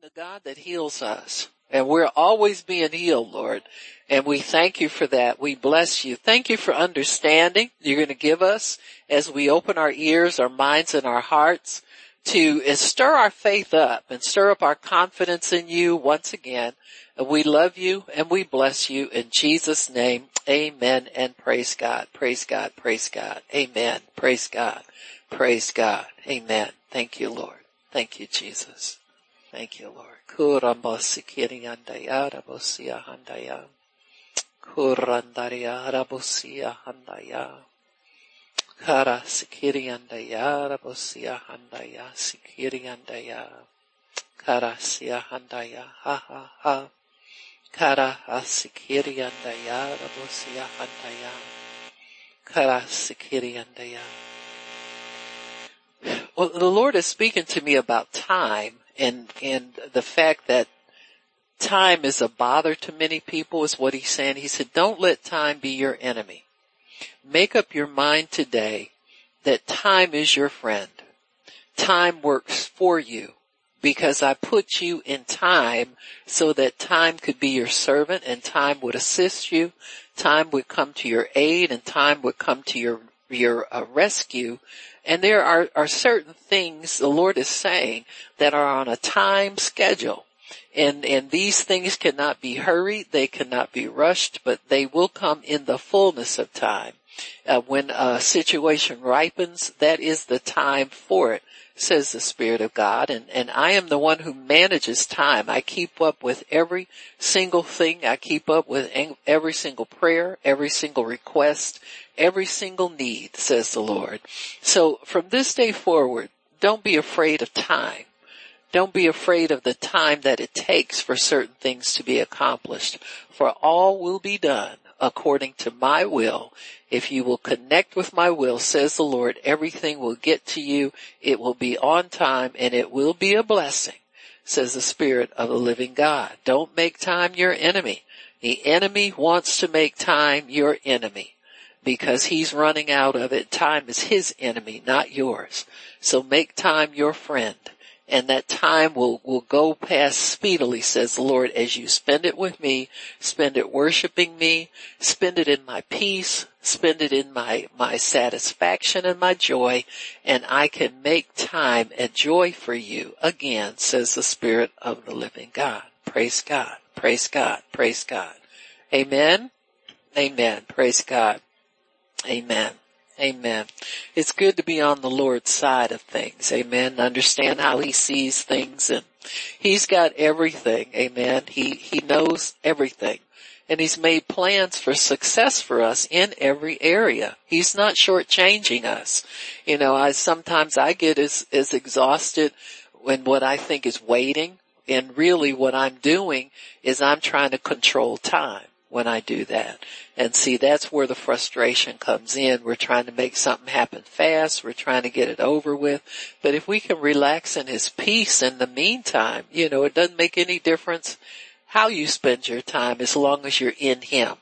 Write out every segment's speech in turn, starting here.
the God that heals us. And we're always being healed, Lord. And we thank you for that. We bless you. Thank you for understanding you're going to give us as we open our ears, our minds, and our hearts to stir our faith up and stir up our confidence in you once again. And we love you and we bless you in Jesus name. Amen and praise God. Praise God. Praise God. Amen. Praise God. Praise God. Amen. Thank you, Lord. Thank you, Jesus. Thank you, Lord. Kurandaria rabosia handaya. Kara sikiriandaya rabosia handaya sikiriandaya. Kara sia handaya ha ha ha. Kara asikiriandaya rabosia handaya. Kara sikiriandaya. Well, the Lord is speaking to me about time and, and the fact that time is a bother to many people is what he's saying. He said, don't let time be your enemy. Make up your mind today that time is your friend. Time works for you because I put you in time so that time could be your servant and time would assist you. Time would come to your aid and time would come to your, your uh, rescue and there are, are certain things the Lord is saying that are on a time schedule. And, and these things cannot be hurried, they cannot be rushed, but they will come in the fullness of time. Uh, when a situation ripens, that is the time for it, says the Spirit of God. And, and I am the one who manages time. I keep up with every single thing. I keep up with every single prayer, every single request, every single need, says the Lord. So from this day forward, don't be afraid of time. Don't be afraid of the time that it takes for certain things to be accomplished, for all will be done according to my will. If you will connect with my will, says the Lord, everything will get to you. It will be on time and it will be a blessing, says the Spirit of the living God. Don't make time your enemy. The enemy wants to make time your enemy because he's running out of it. Time is his enemy, not yours. So make time your friend. And that time will, will go past speedily, says the Lord, as you spend it with me, spend it worshiping me, spend it in my peace, spend it in my, my satisfaction and my joy, and I can make time and joy for you again, says the Spirit of the living God. Praise God. Praise God. Praise God. Amen. Amen. Praise God. Amen. Amen. It's good to be on the Lord's side of things. Amen. Understand how he sees things and he's got everything. Amen. He, he knows everything and he's made plans for success for us in every area. He's not shortchanging us. You know, I sometimes I get as, as exhausted when what I think is waiting and really what I'm doing is I'm trying to control time when I do that. And see, that's where the frustration comes in. We're trying to make something happen fast. We're trying to get it over with. But if we can relax in his peace in the meantime, you know, it doesn't make any difference how you spend your time as long as you're in Him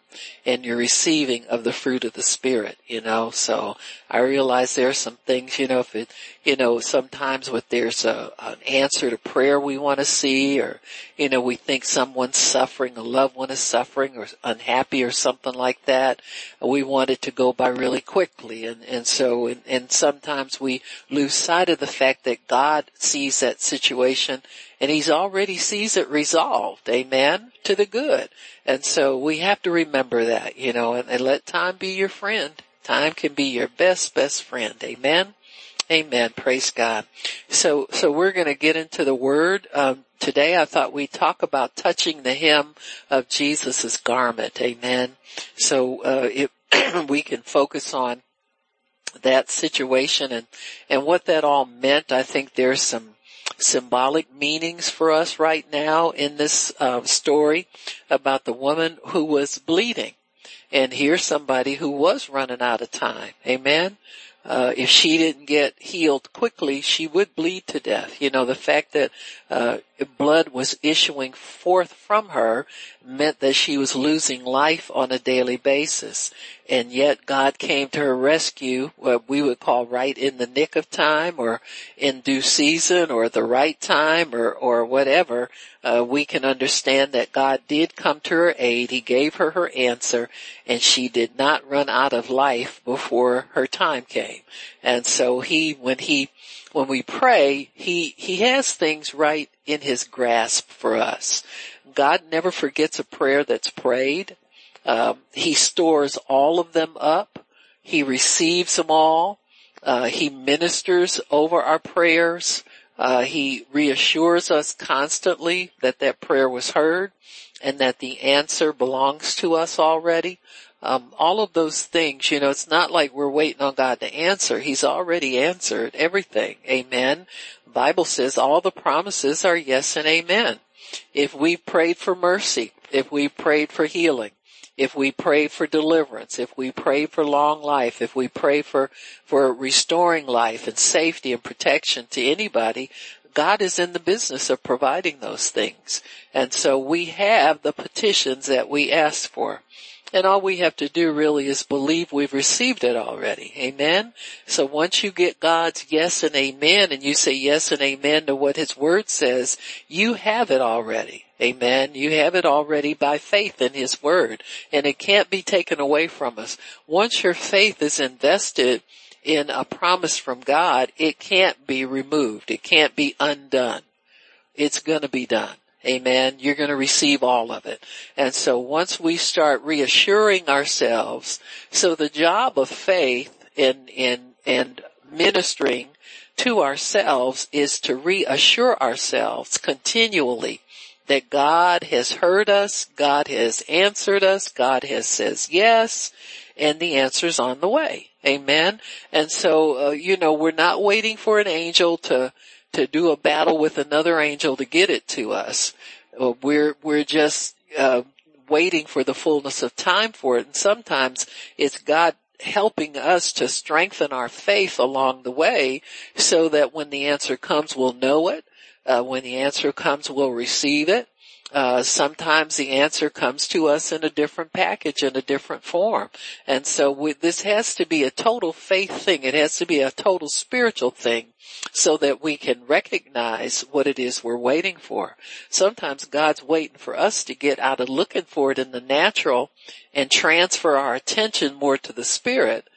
and you're receiving of the fruit of the Spirit, you know. So I realize there are some things, you know, if it, you know, sometimes with there's a, an answer to prayer we want to see or, you know, we think someone's suffering, a loved one is suffering or unhappy or something like that. We want it to go by really quickly. And, and so, and, and sometimes we lose sight of the fact that God sees that situation and he's already sees it resolved, amen, to the good. And so we have to remember that, you know, and, and let time be your friend. Time can be your best, best friend, amen. Amen. Praise God. So, so we're going to get into the word. Um, today I thought we'd talk about touching the hem of Jesus' garment. Amen. So, uh, it, we can focus on that situation and, and what that all meant. I think there's some symbolic meanings for us right now in this uh, story about the woman who was bleeding. And here's somebody who was running out of time. Amen. Uh, if she didn't get healed quickly, she would bleed to death. You know, the fact that, uh, blood was issuing forth from her meant that she was losing life on a daily basis. And yet God came to her rescue, what we would call right in the nick of time or in due season or the right time or, or whatever. Uh, we can understand that God did come to her aid. He gave her her answer and she did not run out of life before her time came. And so he, when he when we pray, he, he has things right in his grasp for us. God never forgets a prayer that's prayed. Um, he stores all of them up. He receives them all. Uh, he ministers over our prayers. Uh, he reassures us constantly that that prayer was heard and that the answer belongs to us already. Um, all of those things, you know, it's not like we're waiting on God to answer. He's already answered everything. Amen. Bible says all the promises are yes and amen. If we prayed for mercy, if we prayed for healing, if we pray for deliverance, if we pray for long life, if we pray for, for restoring life and safety and protection to anybody, God is in the business of providing those things. And so we have the petitions that we ask for. And all we have to do really is believe we've received it already. Amen. So once you get God's yes and amen and you say yes and amen to what his word says, you have it already. Amen. You have it already by faith in his word and it can't be taken away from us. Once your faith is invested in a promise from God, it can't be removed. It can't be undone. It's gonna be done. Amen. You're going to receive all of it. And so once we start reassuring ourselves, so the job of faith in, in, and ministering to ourselves is to reassure ourselves continually that God has heard us, God has answered us, God has says yes, and the answer's on the way. Amen. And so, uh, you know, we're not waiting for an angel to to do a battle with another angel to get it to us. Uh, we're, we're just, uh, waiting for the fullness of time for it. And sometimes it's God helping us to strengthen our faith along the way so that when the answer comes, we'll know it. Uh, when the answer comes, we'll receive it. Uh, sometimes the answer comes to us in a different package, in a different form. And so we, this has to be a total faith thing. It has to be a total spiritual thing so that we can recognize what it is we're waiting for. Sometimes God's waiting for us to get out of looking for it in the natural and transfer our attention more to the spirit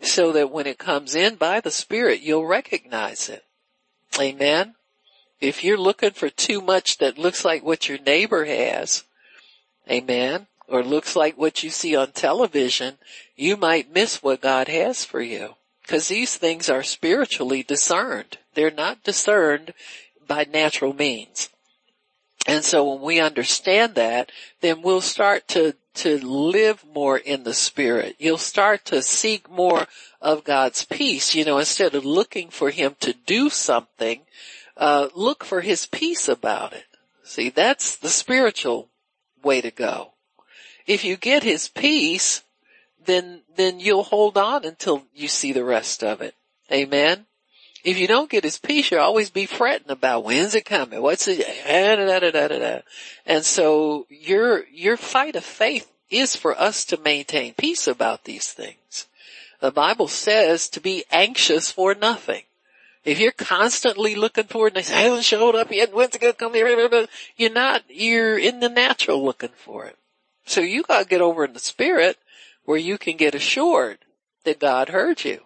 so that when it comes in by the spirit, you'll recognize it. Amen. If you're looking for too much that looks like what your neighbor has, amen, or looks like what you see on television, you might miss what God has for you. Cause these things are spiritually discerned. They're not discerned by natural means. And so when we understand that, then we'll start to, to live more in the spirit. You'll start to seek more of God's peace, you know, instead of looking for Him to do something, uh, look for his peace about it. See, that's the spiritual way to go. If you get his peace, then, then you'll hold on until you see the rest of it. Amen. If you don't get his peace, you'll always be fretting about when's it coming? What's it? And so your, your fight of faith is for us to maintain peace about these things. The Bible says to be anxious for nothing. If you're constantly looking for it and they say, I haven't showed up yet, when's it gonna come here? You're not, you're in the natural looking for it. So you gotta get over in the spirit where you can get assured that God heard you.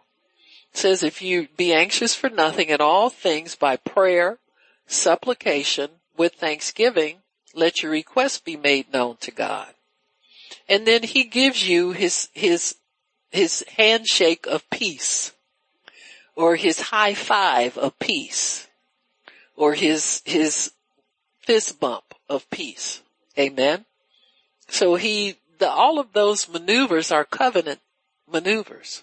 It says if you be anxious for nothing at all things by prayer, supplication, with thanksgiving, let your requests be made known to God. And then he gives you his, his, his handshake of peace or his high five of peace or his, his fist bump of peace. Amen. So he, the, all of those maneuvers are covenant maneuvers.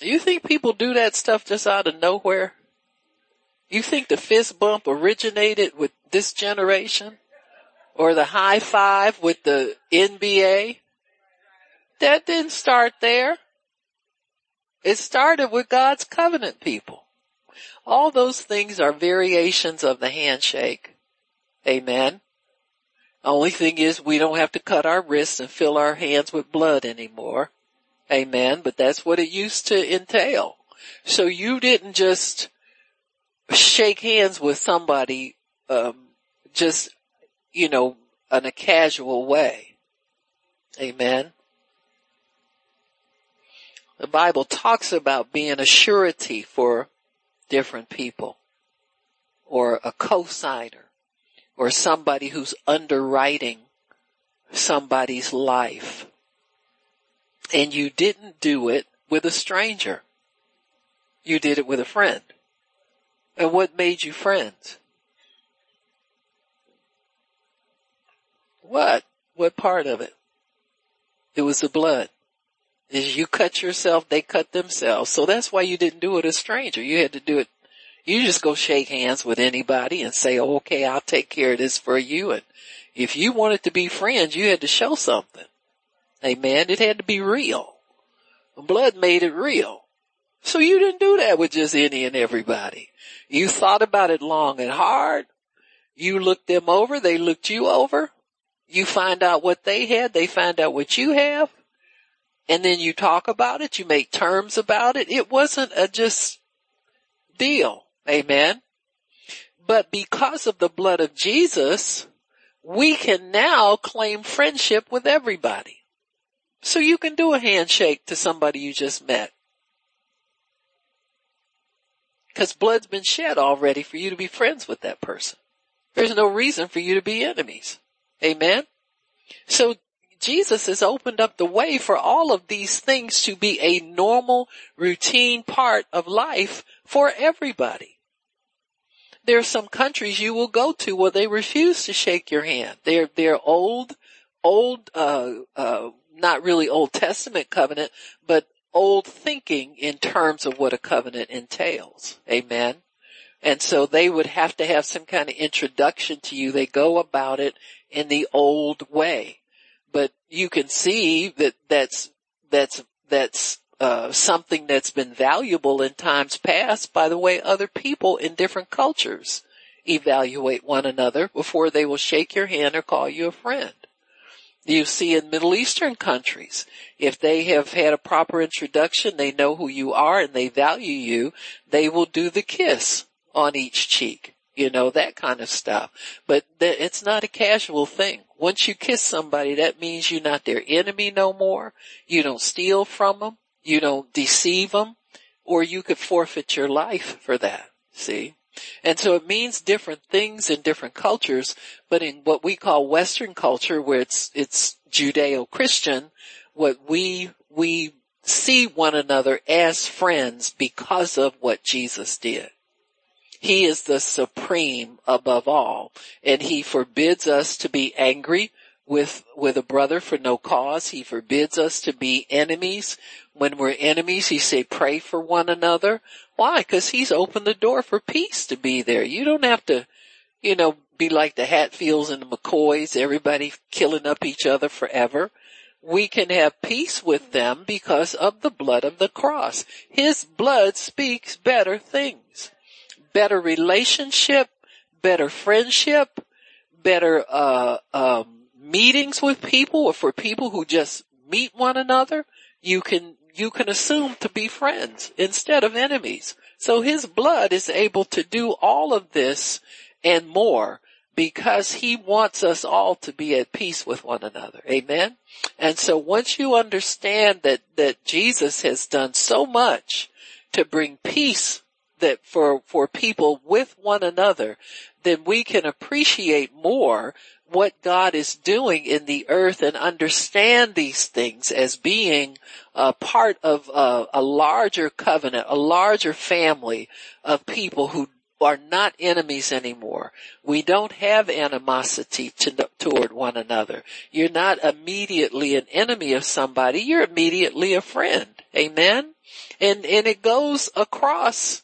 You think people do that stuff just out of nowhere? You think the fist bump originated with this generation? Or the high five with the NBA? That didn't start there. It started with God's covenant people. All those things are variations of the handshake. Amen. Only thing is we don't have to cut our wrists and fill our hands with blood anymore. Amen. But that's what it used to entail. So you didn't just shake hands with somebody, um, just, you know, in a casual way. Amen. The Bible talks about being a surety for different people or a co-signer or somebody who's underwriting somebody's life. And you didn't do it with a stranger. You did it with a friend. And what made you friends? What? What part of it? It was the blood. As you cut yourself, they cut themselves. So that's why you didn't do it a stranger. You had to do it. You just go shake hands with anybody and say, okay, I'll take care of this for you. And if you wanted to be friends, you had to show something. Amen. It had to be real. Blood made it real. So you didn't do that with just any and everybody. You thought about it long and hard. You looked them over. They looked you over. You find out what they had. They find out what you have and then you talk about it, you make terms about it. It wasn't a just deal. Amen. But because of the blood of Jesus, we can now claim friendship with everybody. So you can do a handshake to somebody you just met. Cause blood's been shed already for you to be friends with that person. There's no reason for you to be enemies. Amen. So Jesus has opened up the way for all of these things to be a normal, routine part of life for everybody. There are some countries you will go to where they refuse to shake your hand. They're, they're old, old, uh, uh, not really Old Testament covenant, but old thinking in terms of what a covenant entails. Amen. And so they would have to have some kind of introduction to you. They go about it in the old way but you can see that that's, that's, that's, uh, something that's been valuable in times past by the way other people in different cultures evaluate one another before they will shake your hand or call you a friend. You see in Middle Eastern countries, if they have had a proper introduction, they know who you are and they value you, they will do the kiss on each cheek you know, that kind of stuff. But it's not a casual thing. Once you kiss somebody, that means you're not their enemy no more. You don't steal from them. You don't deceive them or you could forfeit your life for that. See? And so it means different things in different cultures, but in what we call Western culture where it's, it's Judeo-Christian, what we, we see one another as friends because of what Jesus did. He is the supreme above all and he forbids us to be angry with, with a brother for no cause. He forbids us to be enemies. When we're enemies, he say pray for one another. Why? Cause he's opened the door for peace to be there. You don't have to, you know, be like the Hatfields and the McCoys, everybody killing up each other forever. We can have peace with them because of the blood of the cross. His blood speaks better things better relationship, better friendship, better uh, um, meetings with people, or for people who just meet one another, you can you can assume to be friends instead of enemies. So his blood is able to do all of this and more because he wants us all to be at peace with one another. Amen. And so once you understand that, that Jesus has done so much to bring peace that for, for people with one another, then we can appreciate more what God is doing in the earth and understand these things as being a part of a, a larger covenant, a larger family of people who are not enemies anymore. We don't have animosity to, toward one another. You're not immediately an enemy of somebody. You're immediately a friend. Amen. And, and it goes across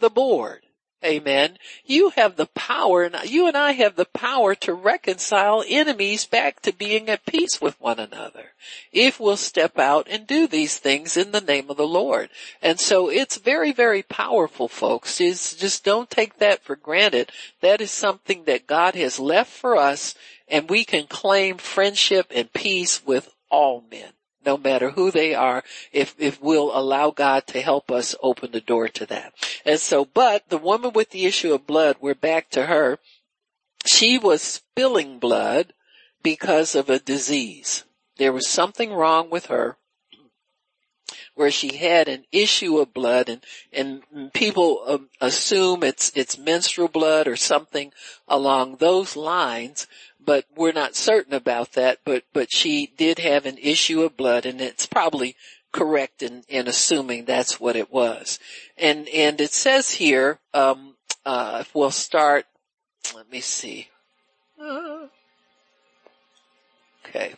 the board. Amen. You have the power and you and I have the power to reconcile enemies back to being at peace with one another. If we'll step out and do these things in the name of the Lord. And so it's very, very powerful folks. Is just don't take that for granted. That is something that God has left for us and we can claim friendship and peace with all men no matter who they are, if, if we'll allow God to help us open the door to that. And so, but the woman with the issue of blood, we're back to her. She was spilling blood because of a disease. There was something wrong with her where she had an issue of blood and, and people um, assume it's, it's menstrual blood or something along those lines but we're not certain about that, but, but she did have an issue of blood and it's probably correct in, in assuming that's what it was. And, and it says here, um, uh, if we'll start, let me see. Uh, okay.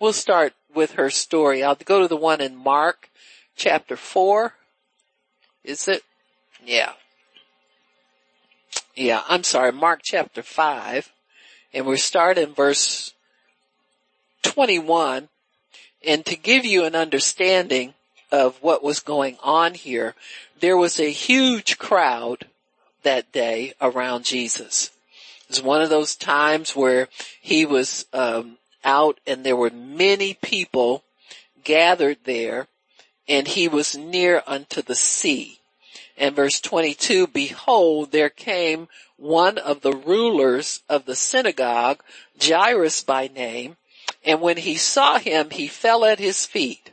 We'll start with her story. I'll go to the one in Mark chapter four. Is it? Yeah. Yeah, I'm sorry, Mark chapter five. And we start in verse 21. And to give you an understanding of what was going on here, there was a huge crowd that day around Jesus. It was one of those times where he was um, out and there were many people gathered there and he was near unto the sea. And verse 22, behold, there came one of the rulers of the synagogue, Jairus by name, and when he saw him, he fell at his feet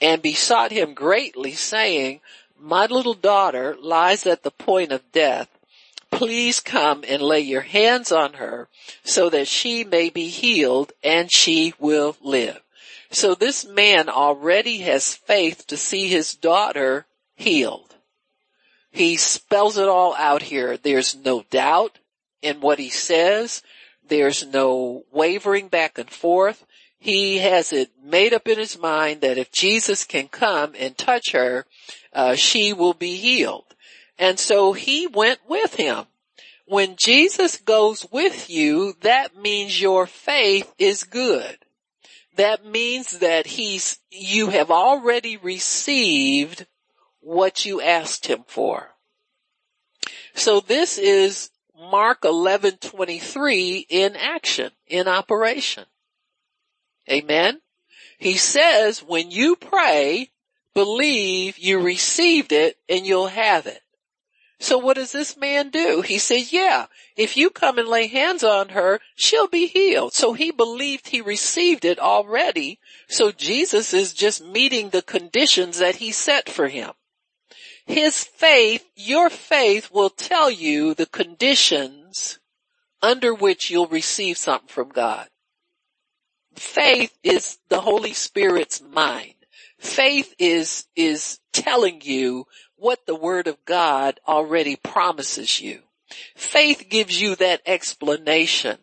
and besought him greatly saying, my little daughter lies at the point of death. Please come and lay your hands on her so that she may be healed and she will live. So this man already has faith to see his daughter healed. He spells it all out here. There's no doubt in what he says. There's no wavering back and forth. He has it made up in his mind that if Jesus can come and touch her, uh, she will be healed. And so he went with him. When Jesus goes with you, that means your faith is good. That means that he's, you have already received what you asked him for. So this is Mark 11:23 in action, in operation. Amen. He says when you pray, believe you received it and you'll have it. So what does this man do? He said, yeah, if you come and lay hands on her, she'll be healed. So he believed he received it already. So Jesus is just meeting the conditions that he set for him. His faith, your faith will tell you the conditions under which you'll receive something from God. Faith is the Holy Spirit's mind. Faith is, is telling you what the Word of God already promises you. Faith gives you that explanation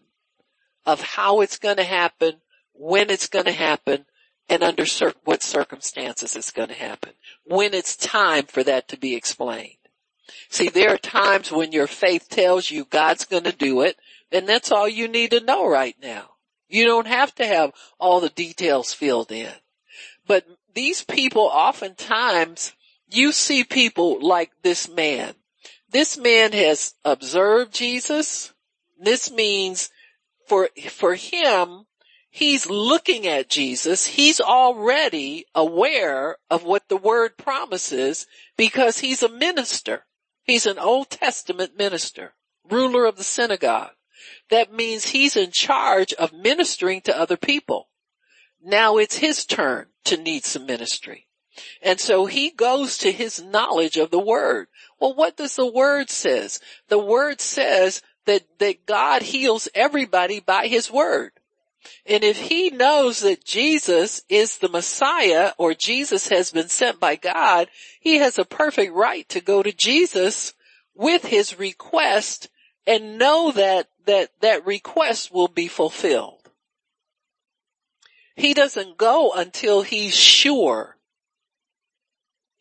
of how it's going to happen, when it's going to happen, and under what circumstances it's going to happen. When it's time for that to be explained. See, there are times when your faith tells you God's going to do it, and that's all you need to know right now. You don't have to have all the details filled in. But these people oftentimes, you see people like this man. This man has observed Jesus. This means for, for him, he's looking at Jesus. He's already aware of what the word promises because he's a minister. He's an Old Testament minister, ruler of the synagogue. That means he's in charge of ministering to other people. Now it's his turn to need some ministry. And so he goes to his knowledge of the word. Well, what does the word says? The word says that, that God heals everybody by his word. And if he knows that Jesus is the Messiah or Jesus has been sent by God, he has a perfect right to go to Jesus with his request and know that, that, that request will be fulfilled. He doesn't go until he's sure.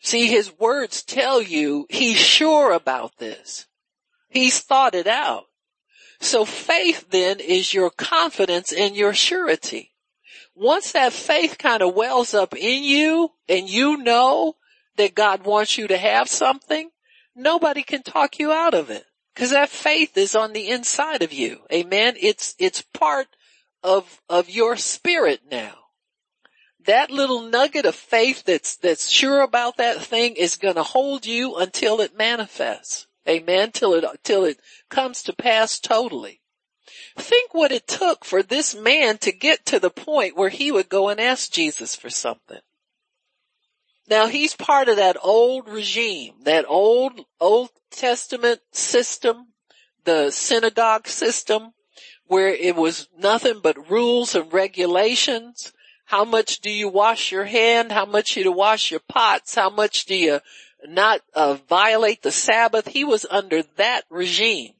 See, his words tell you he's sure about this. He's thought it out. So faith then is your confidence and your surety. Once that faith kind of wells up in you and you know that God wants you to have something, nobody can talk you out of it. Cause that faith is on the inside of you. Amen. It's, it's part of, of your spirit now. That little nugget of faith that's, that's sure about that thing is going to hold you until it manifests. Amen. Till it, till it comes to pass totally. Think what it took for this man to get to the point where he would go and ask Jesus for something. Now he's part of that old regime, that old, old Testament system, the synagogue system, where it was nothing but rules and regulations. How much do you wash your hand? How much do you wash your pots? How much do you not uh, violate the Sabbath? He was under that regime.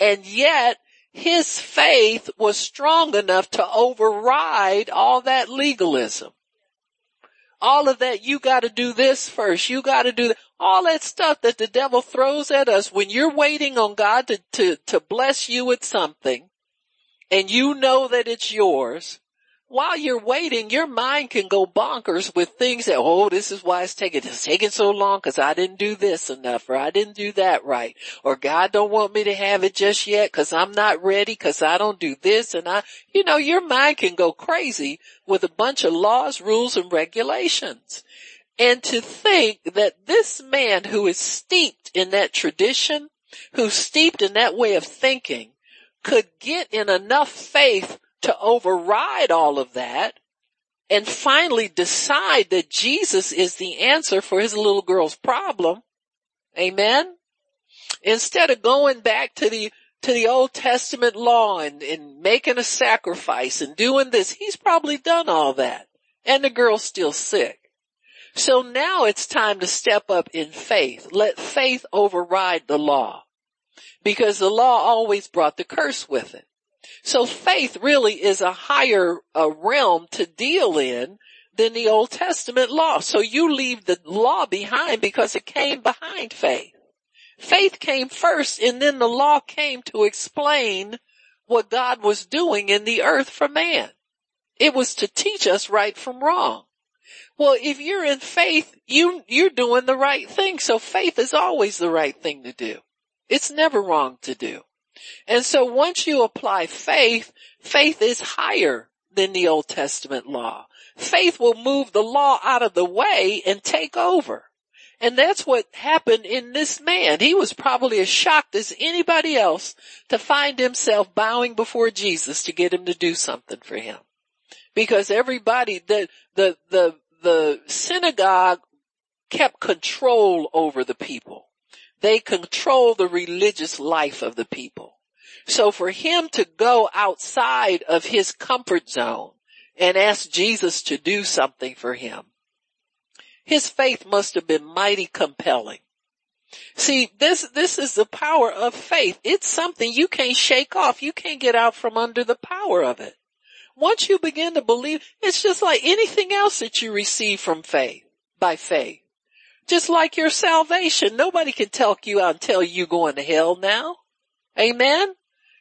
And yet his faith was strong enough to override all that legalism. All of that, you gotta do this first, you gotta do that, all that stuff that the devil throws at us when you're waiting on God to, to, to bless you with something and you know that it's yours, while you're waiting, your mind can go bonkers with things that, oh, this is why it's taking, it's taking so long because I didn't do this enough or I didn't do that right or God don't want me to have it just yet because I'm not ready because I don't do this and I, you know, your mind can go crazy with a bunch of laws, rules and regulations. And to think that this man who is steeped in that tradition, who's steeped in that way of thinking could get in enough faith to override all of that and finally decide that Jesus is the answer for his little girl's problem. Amen. Instead of going back to the, to the Old Testament law and, and making a sacrifice and doing this, he's probably done all that. And the girl's still sick. So now it's time to step up in faith. Let faith override the law. Because the law always brought the curse with it. So faith really is a higher uh, realm to deal in than the Old Testament law. So you leave the law behind because it came behind faith. Faith came first and then the law came to explain what God was doing in the earth for man. It was to teach us right from wrong. Well, if you're in faith, you, you're doing the right thing. So faith is always the right thing to do. It's never wrong to do. And so once you apply faith, faith is higher than the Old Testament law. Faith will move the law out of the way and take over. And that's what happened in this man. He was probably as shocked as anybody else to find himself bowing before Jesus to get him to do something for him. Because everybody, the, the, the, the synagogue kept control over the people. They control the religious life of the people. So for him to go outside of his comfort zone and ask Jesus to do something for him, his faith must have been mighty compelling. See, this, this is the power of faith. It's something you can't shake off. You can't get out from under the power of it. Once you begin to believe, it's just like anything else that you receive from faith, by faith. Just like your salvation. Nobody can talk you out and tell you going to hell now. Amen.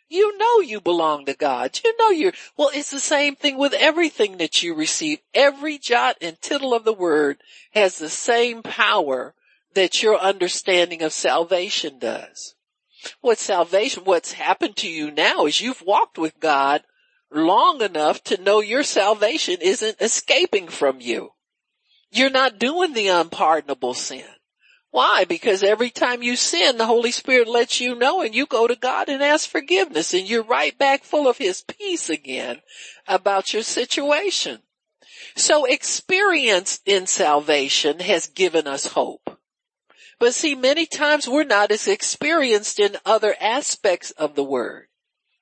You know you belong to God. You know you're, well, it's the same thing with everything that you receive. Every jot and tittle of the word has the same power that your understanding of salvation does. What salvation, what's happened to you now is you've walked with God long enough to know your salvation isn't escaping from you. You're not doing the unpardonable sin. Why? Because every time you sin, the Holy Spirit lets you know and you go to God and ask forgiveness and you're right back full of His peace again about your situation. So experience in salvation has given us hope. But see, many times we're not as experienced in other aspects of the word.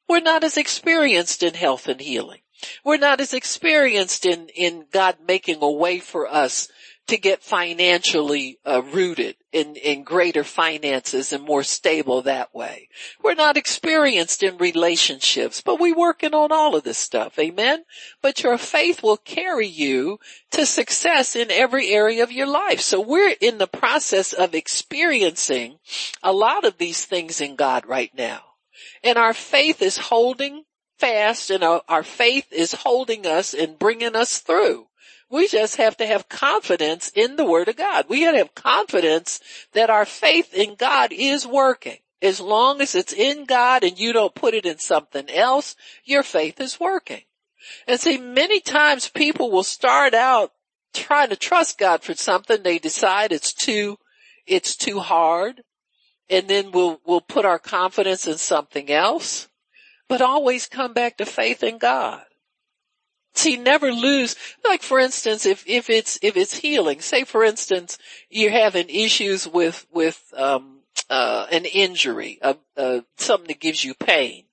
We're not as experienced in health and healing. We're not as experienced in, in God making a way for us to get financially uh, rooted in, in greater finances and more stable that way. We're not experienced in relationships, but we're working on all of this stuff. Amen. But your faith will carry you to success in every area of your life. So we're in the process of experiencing a lot of these things in God right now. And our faith is holding fast and our, our faith is holding us and bringing us through. We just have to have confidence in the word of God. We have to have confidence that our faith in God is working. As long as it's in God and you don't put it in something else, your faith is working. And see, many times people will start out trying to trust God for something. They decide it's too, it's too hard. And then we'll, we'll put our confidence in something else, but always come back to faith in God. See, never lose, like for instance, if, if it's, if it's healing, say for instance, you're having issues with, with, um, uh, an injury, uh, uh, something that gives you pain.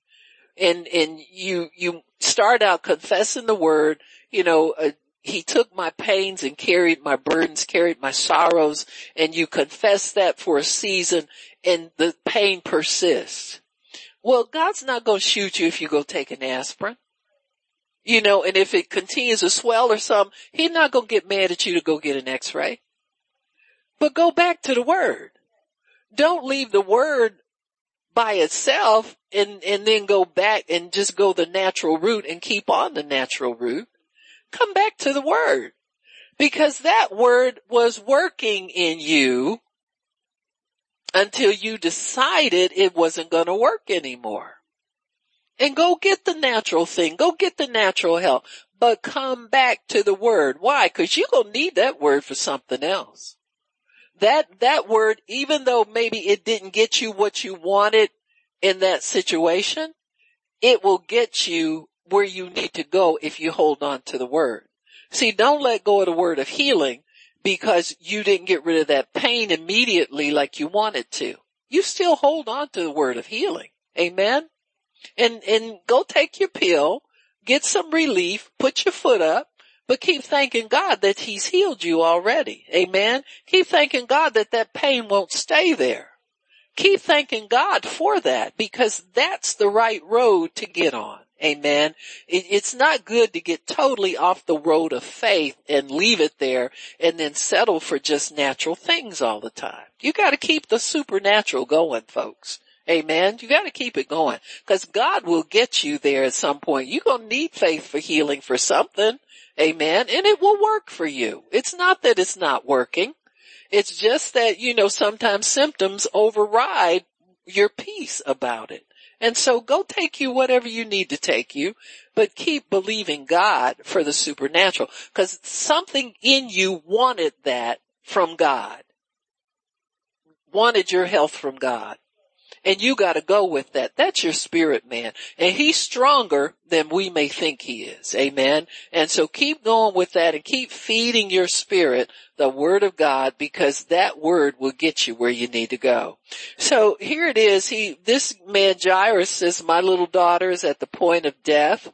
And, and you, you start out confessing the word, you know, uh, he took my pains and carried my burdens, carried my sorrows, and you confess that for a season and the pain persists. Well, God's not going to shoot you if you go take an aspirin. You know, and if it continues to swell or something, he's not going to get mad at you to go get an x-ray. But go back to the word. Don't leave the word by itself and, and then go back and just go the natural route and keep on the natural route. Come back to the word because that word was working in you until you decided it wasn't going to work anymore and go get the natural thing. Go get the natural help, but come back to the word. Why? Cause you're going to need that word for something else. That, that word, even though maybe it didn't get you what you wanted in that situation, it will get you where you need to go if you hold on to the word. See, don't let go of the word of healing because you didn't get rid of that pain immediately like you wanted to. You still hold on to the word of healing. Amen and, and go take your pill, get some relief, put your foot up, but keep thanking God that he's healed you already. Amen. Keep thanking God that that pain won't stay there. Keep thanking God for that because that's the right road to get on. Amen. It, it's not good to get totally off the road of faith and leave it there and then settle for just natural things all the time. You gotta keep the supernatural going, folks. Amen. You gotta keep it going because God will get you there at some point. You're to need faith for healing for something. Amen. And it will work for you. It's not that it's not working. It's just that, you know, sometimes symptoms override your peace about it. And so go take you whatever you need to take you, but keep believing God for the supernatural because something in you wanted that from God. Wanted your health from God and you gotta go with that. That's your spirit man. And he's stronger than we may think he is. Amen. And so keep going with that and keep feeding your spirit the word of God because that word will get you where you need to go. So here it is. He, this man Jairus says, my little daughter is at the point of death.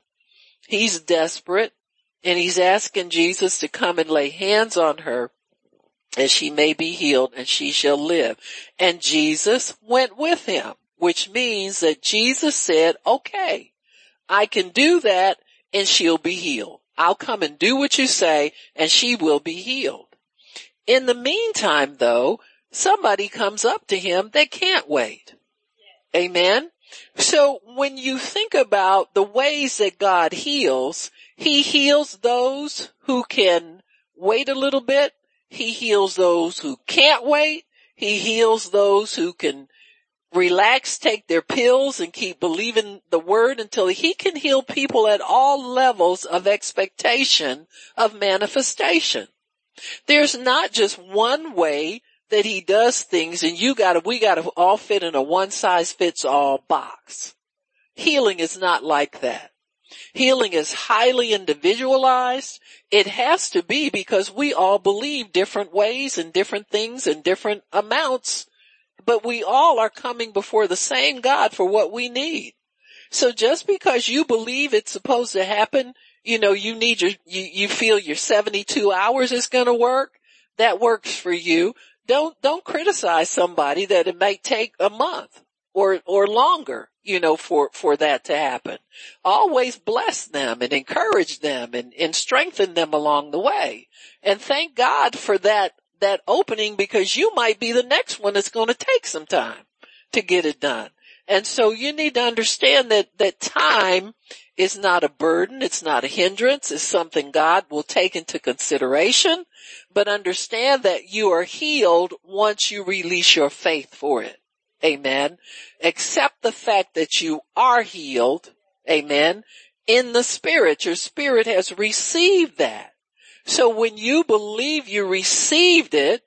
He's desperate and he's asking Jesus to come and lay hands on her and she may be healed and she shall live. And Jesus went with him, which means that Jesus said, okay, I can do that and she'll be healed. I'll come and do what you say and she will be healed. In the meantime though, somebody comes up to him that can't wait. Amen. So when you think about the ways that God heals, he heals those who can wait a little bit he heals those who can't wait. He heals those who can relax, take their pills and keep believing the word until he can heal people at all levels of expectation of manifestation. There's not just one way that he does things and you gotta, we gotta all fit in a one size fits all box. Healing is not like that. Healing is highly individualized. It has to be because we all believe different ways and different things and different amounts, but we all are coming before the same God for what we need. So just because you believe it's supposed to happen, you know, you need your, you, you feel your 72 hours is going to work, that works for you. Don't, don't criticize somebody that it may take a month or, or longer, you know, for, for that to happen. Always bless them and encourage them and, and strengthen them along the way. And thank God for that, that opening because you might be the next one that's going to take some time to get it done. And so you need to understand that, that time is not a burden. It's not a hindrance. It's something God will take into consideration, but understand that you are healed once you release your faith for it. Amen. Accept the fact that you are healed. Amen. In the spirit, your spirit has received that. So when you believe you received it,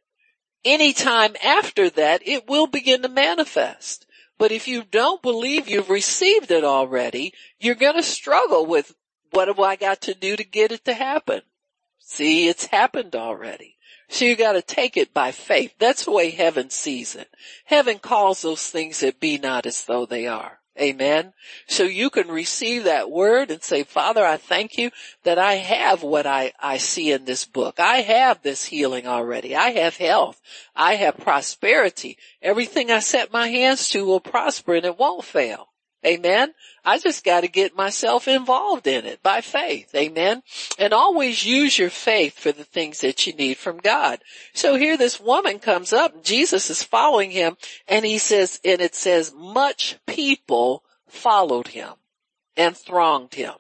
anytime after that, it will begin to manifest. But if you don't believe you've received it already, you're going to struggle with what have I got to do to get it to happen? See, it's happened already. So you gotta take it by faith. That's the way heaven sees it. Heaven calls those things that be not as though they are. Amen. So you can receive that word and say, Father, I thank you that I have what I, I see in this book. I have this healing already. I have health. I have prosperity. Everything I set my hands to will prosper and it won't fail. Amen. I just got to get myself involved in it by faith. Amen. And always use your faith for the things that you need from God. So here this woman comes up, Jesus is following him and he says, and it says much people followed him and thronged him.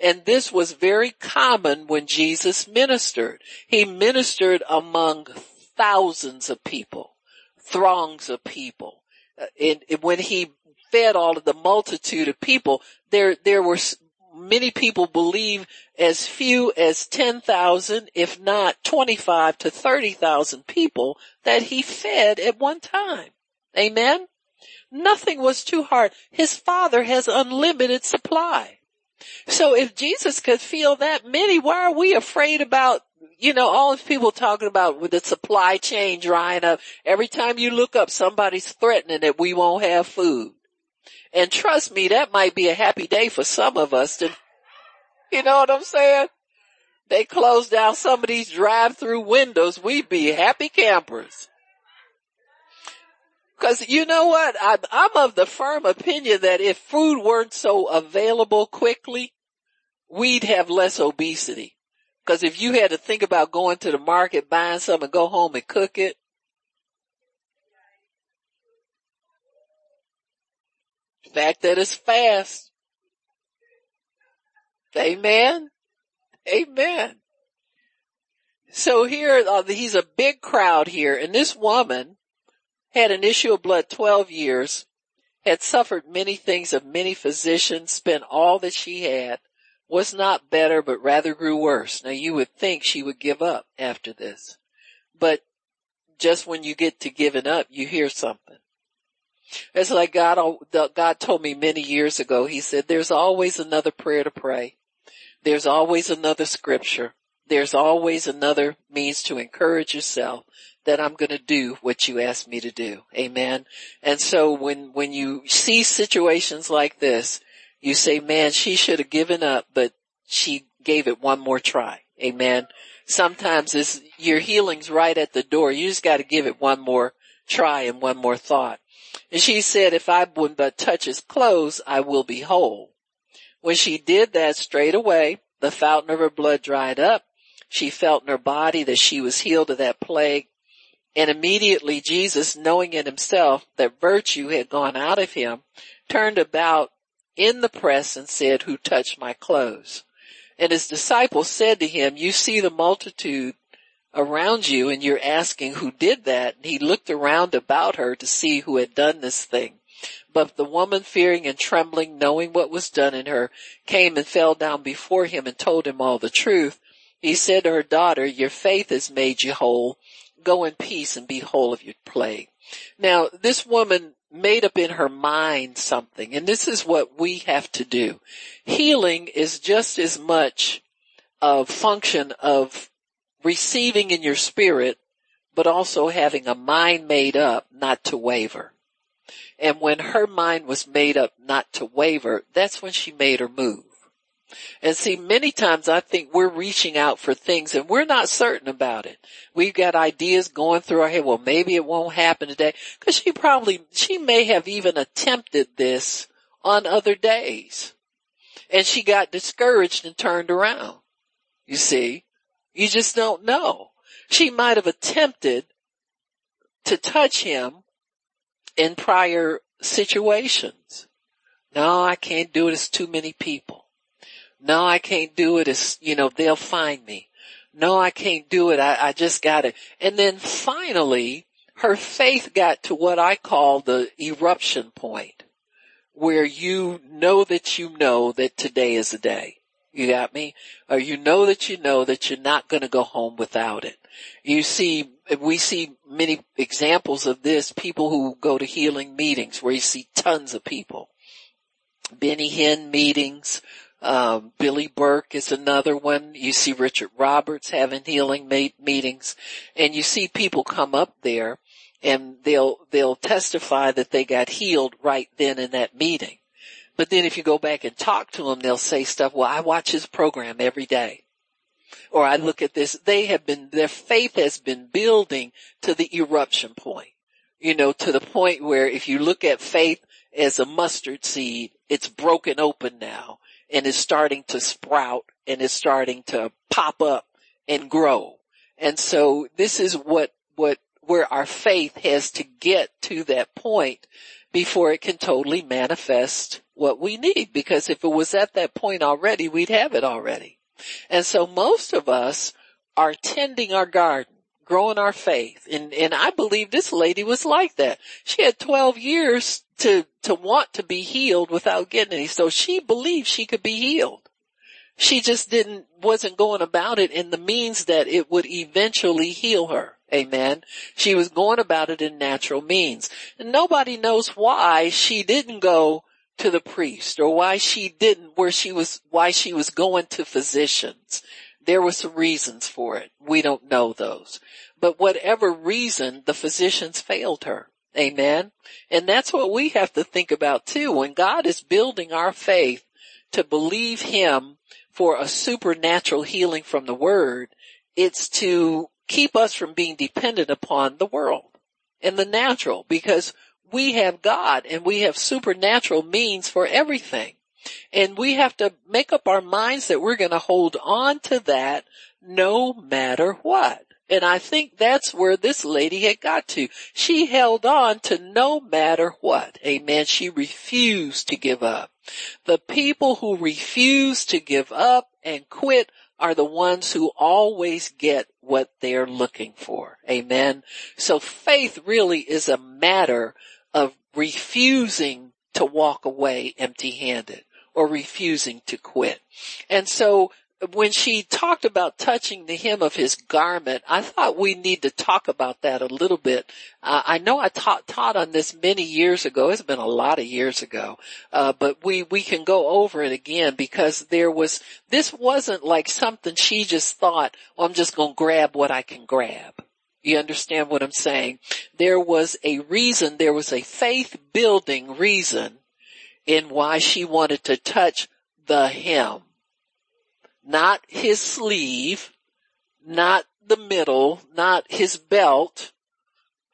And this was very common when Jesus ministered. He ministered among thousands of people, throngs of people. Uh, and when he fed all of the multitude of people, there, there were many people believe as few as 10,000, if not 25 to 30,000 people that he fed at one time. Amen. Nothing was too hard. His father has unlimited supply. So if Jesus could feel that many, why are we afraid about, you know, all these people talking about with the supply chain drying up? Every time you look up, somebody's threatening that we won't have food. And trust me, that might be a happy day for some of us to, you know what I'm saying? They close down some of these drive-through windows. We'd be happy campers. Cause you know what? I, I'm of the firm opinion that if food weren't so available quickly, we'd have less obesity. Cause if you had to think about going to the market, buying something and go home and cook it, fact that it's fast. Amen. Amen. So here, uh, he's a big crowd here and this woman had an issue of blood 12 years, had suffered many things of many physicians, spent all that she had, was not better, but rather grew worse. Now you would think she would give up after this, but just when you get to giving up, you hear something. It's like God, God told me many years ago, he said, there's always another prayer to pray. There's always another scripture. There's always another means to encourage yourself that I'm going to do what you asked me to do. Amen. And so when, when you see situations like this, you say, man, she should have given up, but she gave it one more try. Amen. Sometimes it's, your healing's right at the door. You just got to give it one more try and one more thought. And she said, if I would but touch his clothes, I will be whole. When she did that straight away, the fountain of her blood dried up. She felt in her body that she was healed of that plague. And immediately Jesus, knowing in himself that virtue had gone out of him, turned about in the press and said, who touched my clothes? And his disciples said to him, you see the multitude around you and you're asking who did that. And he looked around about her to see who had done this thing. But the woman fearing and trembling, knowing what was done in her, came and fell down before him and told him all the truth. He said to her daughter, your faith has made you whole. Go in peace and be whole of your plague. Now, this woman made up in her mind something, and this is what we have to do. Healing is just as much a function of receiving in your spirit, but also having a mind made up not to waver. And when her mind was made up not to waver, that's when she made her move. And see, many times I think we're reaching out for things and we're not certain about it. We've got ideas going through our head. Well, maybe it won't happen today. Cause she probably, she may have even attempted this on other days. And she got discouraged and turned around. You see, you just don't know. She might have attempted to touch him in prior situations. No, I can't do it. It's too many people. No, I can't do it. It's, you know, they'll find me. No, I can't do it. I, I just got it. And then finally, her faith got to what I call the eruption point where you know that you know that today is the day. You got me? Or you know that you know that you're not going to go home without it. You see, we see many examples of this, people who go to healing meetings where you see tons of people. Benny Hinn meetings, um, Billy Burke is another one. You see Richard Roberts having healing meetings and you see people come up there and they'll, they'll testify that they got healed right then in that meeting. But then if you go back and talk to them, they'll say stuff, well, I watch his program every day. Or I look at this, they have been, their faith has been building to the eruption point. You know, to the point where if you look at faith as a mustard seed, it's broken open now and is starting to sprout and is starting to pop up and grow. And so this is what, what, where our faith has to get to that point before it can totally manifest what we need. Because if it was at that point already, we'd have it already. And so most of us are tending our garden, growing our faith. And, and I believe this lady was like that. She had 12 years to, to want to be healed without getting any. So she believed she could be healed. She just didn't, wasn't going about it in the means that it would eventually heal her. Amen. She was going about it in natural means. And nobody knows why she didn't go to the priest or why she didn't, where she was, why she was going to physicians. There were some reasons for it. We don't know those. But whatever reason, the physicians failed her. Amen. And that's what we have to think about too. When God is building our faith to believe Him for a supernatural healing from the Word, it's to keep us from being dependent upon the world and the natural because we have God and we have supernatural means for everything. And we have to make up our minds that we're going to hold on to that no matter what. And I think that's where this lady had got to. She held on to no matter what. Amen. She refused to give up. The people who refuse to give up and quit are the ones who always get what they're looking for. Amen. So faith really is a matter of refusing to walk away empty handed or refusing to quit. And so when she talked about touching the hem of his garment, I thought we need to talk about that a little bit. Uh, I know I taught, taught on this many years ago. It's been a lot of years ago. Uh, but we, we can go over it again because there was, this wasn't like something she just thought, well, I'm just going to grab what I can grab. You understand what I'm saying? There was a reason, there was a faith building reason in why she wanted to touch the hem not his sleeve, not the middle, not his belt,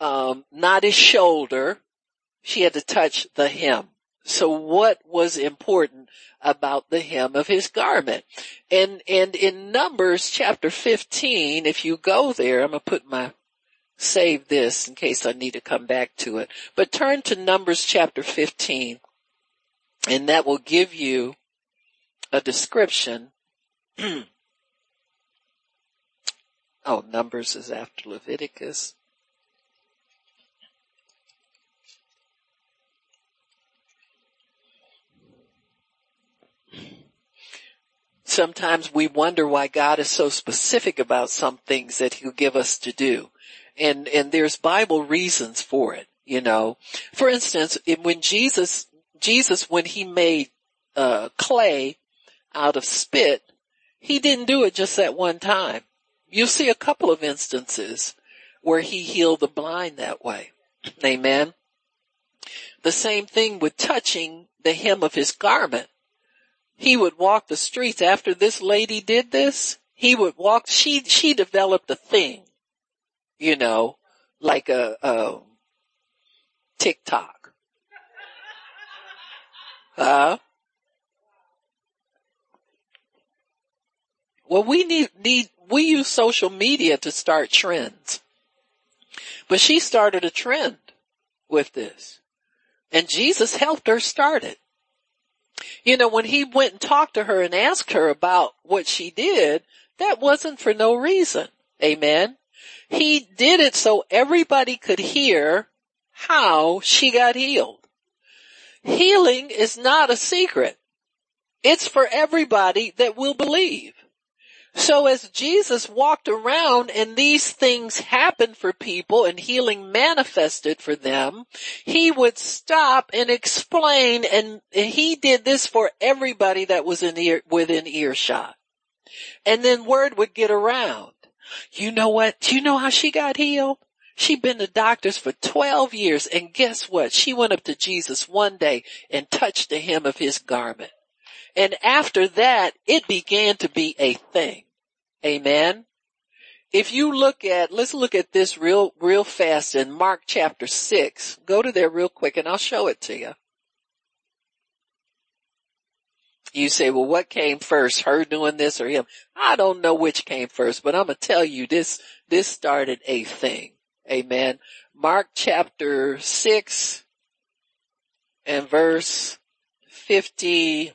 um, not his shoulder. She had to touch the hem. So what was important about the hem of his garment? And, and in Numbers chapter 15, if you go there, I'm going to put my, save this in case I need to come back to it, but turn to Numbers chapter 15 and that will give you a description oh, Numbers is after Leviticus. Sometimes we wonder why God is so specific about some things that he'll give us to do. And, and there's Bible reasons for it, you know. For instance, when Jesus, Jesus, when he made, uh, clay out of spit, he didn't do it just that one time. You'll see a couple of instances where he healed the blind that way. Amen. The same thing with touching the hem of his garment. he would walk the streets after this lady did this. He would walk, she, she developed a thing, you know, like a, a TikTok. Huh? Well, we need, need, we use social media to start trends. But she started a trend with this. And Jesus helped her start it. You know, when he went and talked to her and asked her about what she did, that wasn't for no reason. Amen. He did it so everybody could hear how she got healed. Healing is not a secret. It's for everybody that will believe. So as Jesus walked around and these things happened for people and healing manifested for them, he would stop and explain and he did this for everybody that was in ear, within earshot. And then word would get around. You know what? Do you know how she got healed? She'd been to doctors for 12 years and guess what? She went up to Jesus one day and touched the hem of his garment. And after that, it began to be a thing. Amen. If you look at, let's look at this real, real fast in Mark chapter six. Go to there real quick and I'll show it to you. You say, well, what came first, her doing this or him? I don't know which came first, but I'm going to tell you this, this started a thing. Amen. Mark chapter six and verse 50,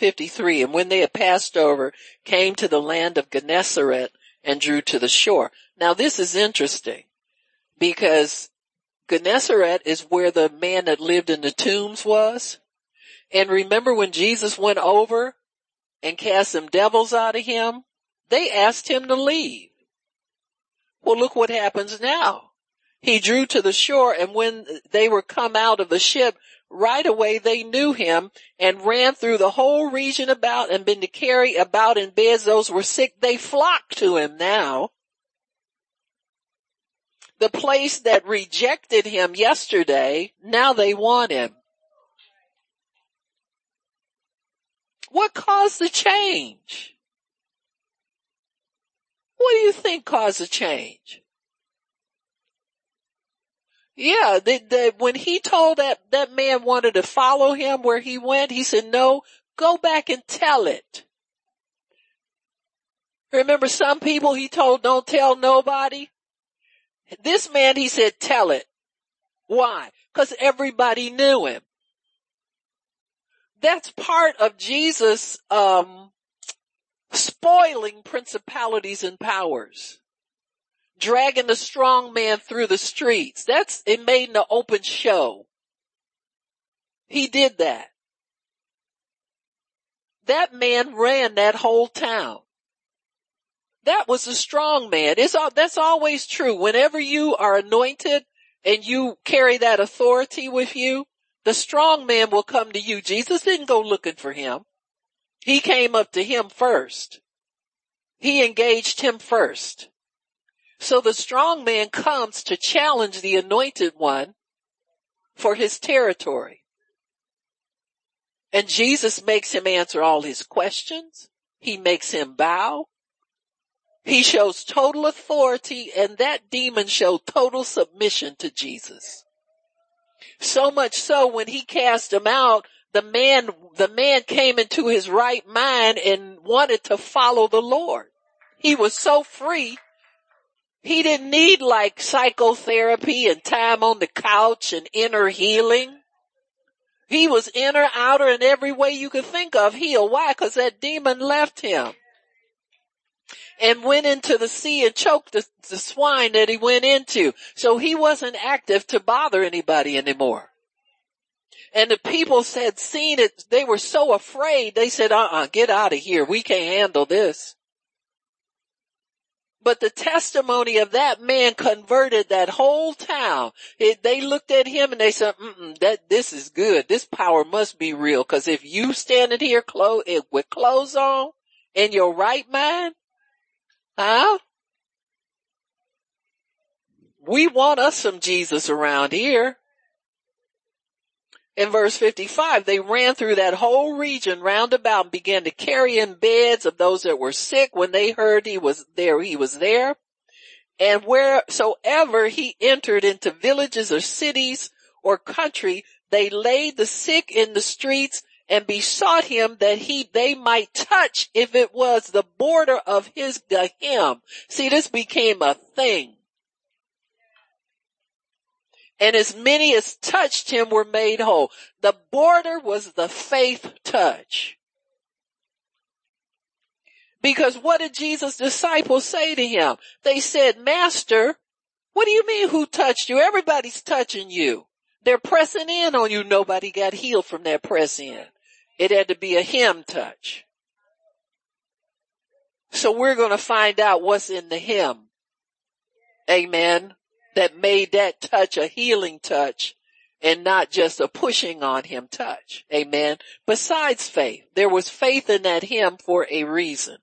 53. And when they had passed over, came to the land of Gennesaret and drew to the shore. Now this is interesting because Gennesaret is where the man that lived in the tombs was. And remember when Jesus went over and cast some devils out of him? They asked him to leave. Well, look what happens now. He drew to the shore and when they were come out of the ship, right away they knew him and ran through the whole region about and been to carry about in beds those were sick. They flocked to him now. The place that rejected him yesterday, now they want him. What caused the change? What do you think caused the change? Yeah, the, the, when he told that, that man wanted to follow him where he went, he said, no, go back and tell it. Remember some people he told don't tell nobody? This man he said tell it. Why? Cause everybody knew him. That's part of Jesus, um, spoiling principalities and powers dragging the strong man through the streets. That's, it made an open show. He did that. That man ran that whole town. That was a strong man. It's all, that's always true. Whenever you are anointed and you carry that authority with you, the strong man will come to you. Jesus didn't go looking for him. He came up to him first. He engaged him first. So the strong man comes to challenge the anointed one for his territory. And Jesus makes him answer all his questions. He makes him bow. He shows total authority and that demon showed total submission to Jesus. So much so when he cast him out, the man, the man came into his right mind and wanted to follow the Lord. He was so free he didn't need like psychotherapy and time on the couch and inner healing. He was inner, outer, and every way you could think of healed. Why? Cause that demon left him and went into the sea and choked the, the swine that he went into. So he wasn't active to bother anybody anymore. And the people said, seen it. They were so afraid. They said, uh-uh, get out of here. We can't handle this. But the testimony of that man converted that whole town. It, they looked at him and they said, that, this is good. This power must be real. Cause if you standing here clo- eh, with clothes on in your right mind, huh? We want us some Jesus around here. In verse 55, they ran through that whole region round about and began to carry in beds of those that were sick when they heard he was there, he was there. And wheresoever he entered into villages or cities or country, they laid the sick in the streets and besought him that he, they might touch if it was the border of his gehem. See, this became a thing. And as many as touched him were made whole. The border was the faith touch. Because what did Jesus' disciples say to him? They said, Master, what do you mean who touched you? Everybody's touching you. They're pressing in on you. Nobody got healed from that press in. It had to be a hem touch. So we're going to find out what's in the hem. Amen. That made that touch a healing touch and not just a pushing on him touch. Amen. Besides faith, there was faith in that hem for a reason.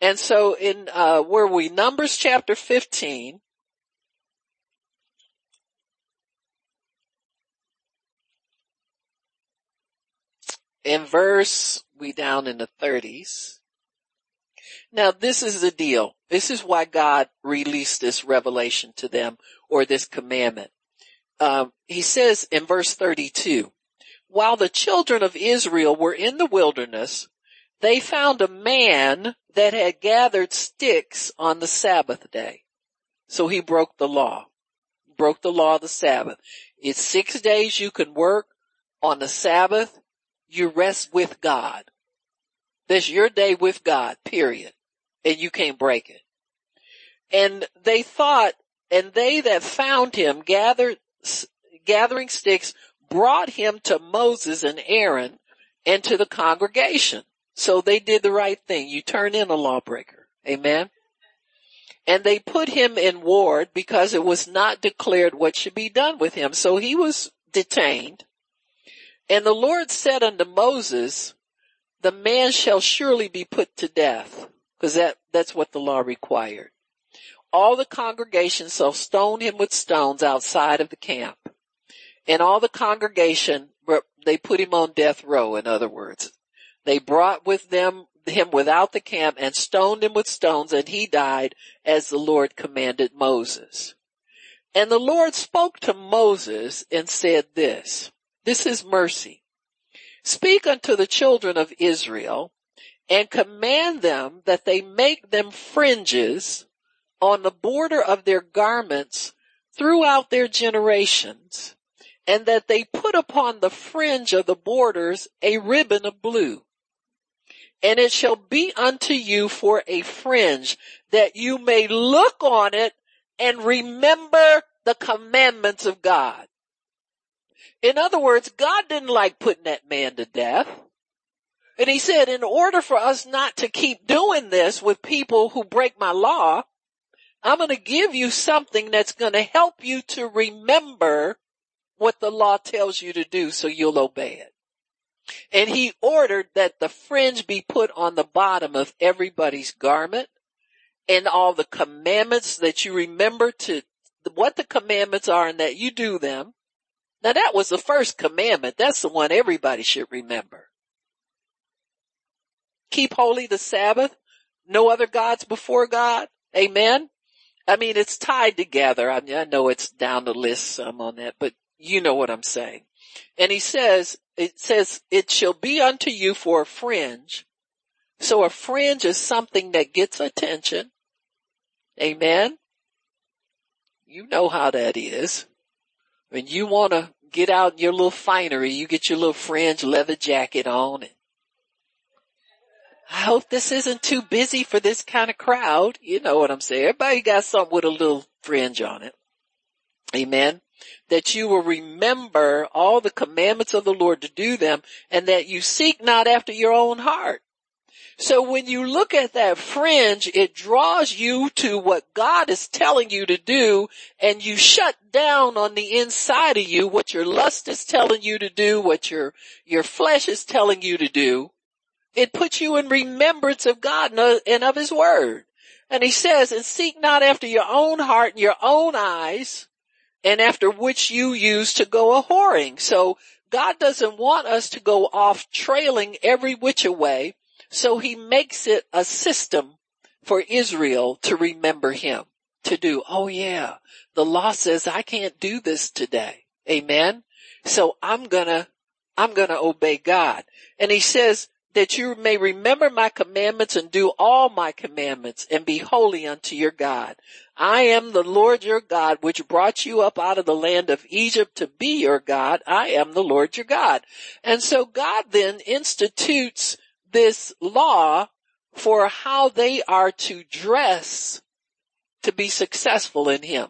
And so in, uh, were we Numbers chapter 15, in verse, we down in the thirties. Now this is the deal. This is why God released this revelation to them or this commandment. Um, he says in verse 32, while the children of Israel were in the wilderness, they found a man that had gathered sticks on the Sabbath day. So he broke the law, broke the law of the Sabbath. It's six days you can work on the Sabbath. You rest with God. That's your day with God, period. And you can't break it. And they thought, and they that found him gathered, gathering sticks brought him to Moses and Aaron and to the congregation. So they did the right thing. You turn in a lawbreaker. Amen. And they put him in ward because it was not declared what should be done with him. So he was detained. And the Lord said unto Moses, the man shall surely be put to death because that, that's what the law required. All the congregation shall stone him with stones outside of the camp. And all the congregation, they put him on death row, in other words. They brought with them him without the camp and stoned him with stones and he died as the Lord commanded Moses. And the Lord spoke to Moses and said this, this is mercy. Speak unto the children of Israel and command them that they make them fringes on the border of their garments throughout their generations and that they put upon the fringe of the borders a ribbon of blue and it shall be unto you for a fringe that you may look on it and remember the commandments of God. In other words, God didn't like putting that man to death. And he said, in order for us not to keep doing this with people who break my law, I'm going to give you something that's going to help you to remember what the law tells you to do so you'll obey it. And he ordered that the fringe be put on the bottom of everybody's garment and all the commandments that you remember to what the commandments are and that you do them. Now that was the first commandment. That's the one everybody should remember. Keep holy the Sabbath. No other gods before God. Amen. I mean, it's tied together. I mean, I know it's down the list some on that, but you know what I'm saying. And he says, it says, it shall be unto you for a fringe. So a fringe is something that gets attention. Amen. You know how that is. When you want to get out your little finery, you get your little fringe leather jacket on and I hope this isn't too busy for this kind of crowd. You know what I'm saying? Everybody got something with a little fringe on it. Amen that you will remember all the commandments of the Lord to do them and that you seek not after your own heart. So when you look at that fringe, it draws you to what God is telling you to do and you shut down on the inside of you what your lust is telling you to do, what your, your flesh is telling you to do. It puts you in remembrance of God and of His Word. And He says, and seek not after your own heart and your own eyes, and after which you use to go a whoring. So God doesn't want us to go off trailing every which way. So he makes it a system for Israel to remember him, to do, oh yeah, the law says I can't do this today. Amen. So I'm gonna, I'm gonna obey God. And he says, that you may remember my commandments and do all my commandments and be holy unto your God. I am the Lord your God, which brought you up out of the land of Egypt to be your God. I am the Lord your God. And so God then institutes this law for how they are to dress to be successful in him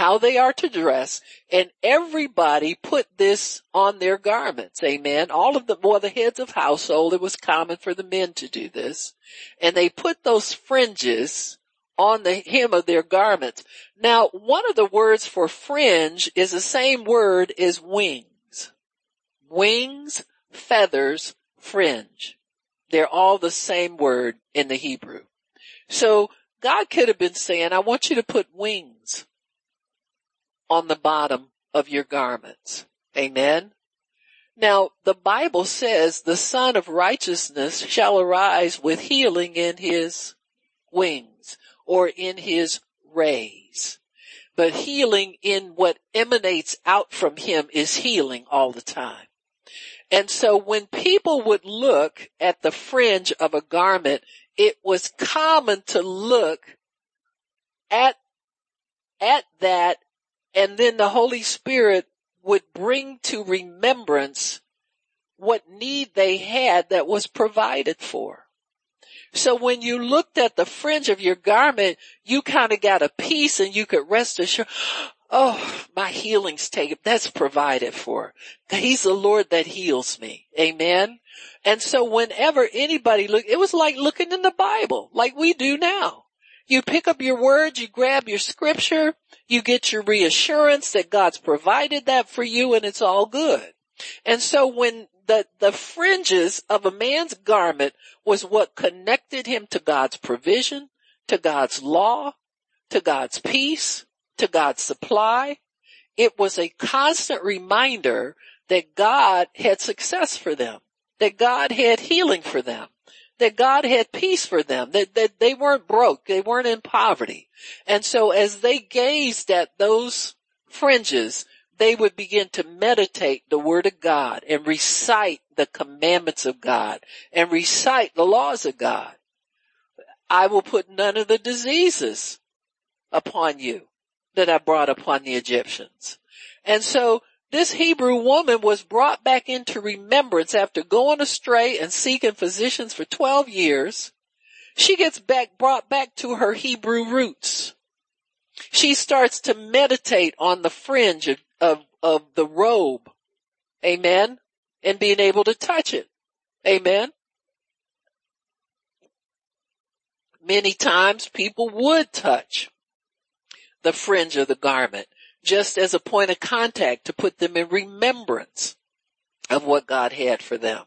how they are to dress, and everybody put this on their garments. Amen. All of the, well, the heads of household, it was common for the men to do this. And they put those fringes on the hem of their garments. Now, one of the words for fringe is the same word as wings. Wings, feathers, fringe. They're all the same word in the Hebrew. So God could have been saying, I want you to put wings on the bottom of your garments. Amen. Now the Bible says the son of righteousness shall arise with healing in his wings or in his rays. But healing in what emanates out from him is healing all the time. And so when people would look at the fringe of a garment, it was common to look at, at that and then the Holy Spirit would bring to remembrance what need they had that was provided for. So when you looked at the fringe of your garment, you kind of got a piece and you could rest assured, oh, my healing's taken. That's provided for. He's the Lord that heals me. Amen. And so whenever anybody looked, it was like looking in the Bible, like we do now. You pick up your words, you grab your scripture, you get your reassurance that God's provided that for you and it's all good. And so when the, the fringes of a man's garment was what connected him to God's provision, to God's law, to God's peace, to God's supply, it was a constant reminder that God had success for them, that God had healing for them, that God had peace for them, that, that they weren't broke, they weren't in poverty. And so as they gazed at those fringes, they would begin to meditate the word of God and recite the commandments of God and recite the laws of God. I will put none of the diseases upon you that I brought upon the Egyptians. And so this Hebrew woman was brought back into remembrance after going astray and seeking physicians for 12 years. She gets back, brought back to her Hebrew roots. She starts to meditate on the fringe of, of, of the robe. Amen. And being able to touch it. Amen. Many times people would touch the fringe of the garment just as a point of contact to put them in remembrance of what God had for them.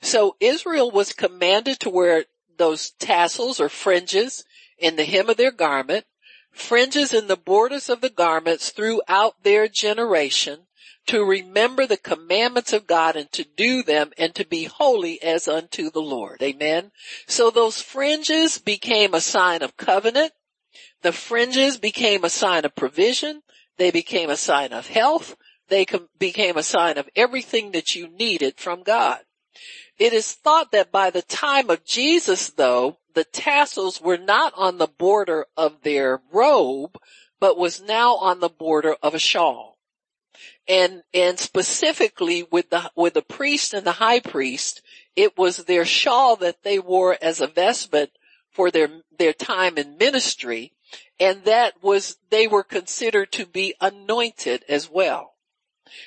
So Israel was commanded to wear those tassels or fringes in the hem of their garment, fringes in the borders of the garments throughout their generation to remember the commandments of God and to do them and to be holy as unto the Lord. Amen. So those fringes became a sign of covenant. The fringes became a sign of provision. They became a sign of health. They com- became a sign of everything that you needed from God. It is thought that by the time of Jesus though, the tassels were not on the border of their robe, but was now on the border of a shawl. And, and specifically with the, with the priest and the high priest, it was their shawl that they wore as a vestment for their, their time in ministry and that was, they were considered to be anointed as well.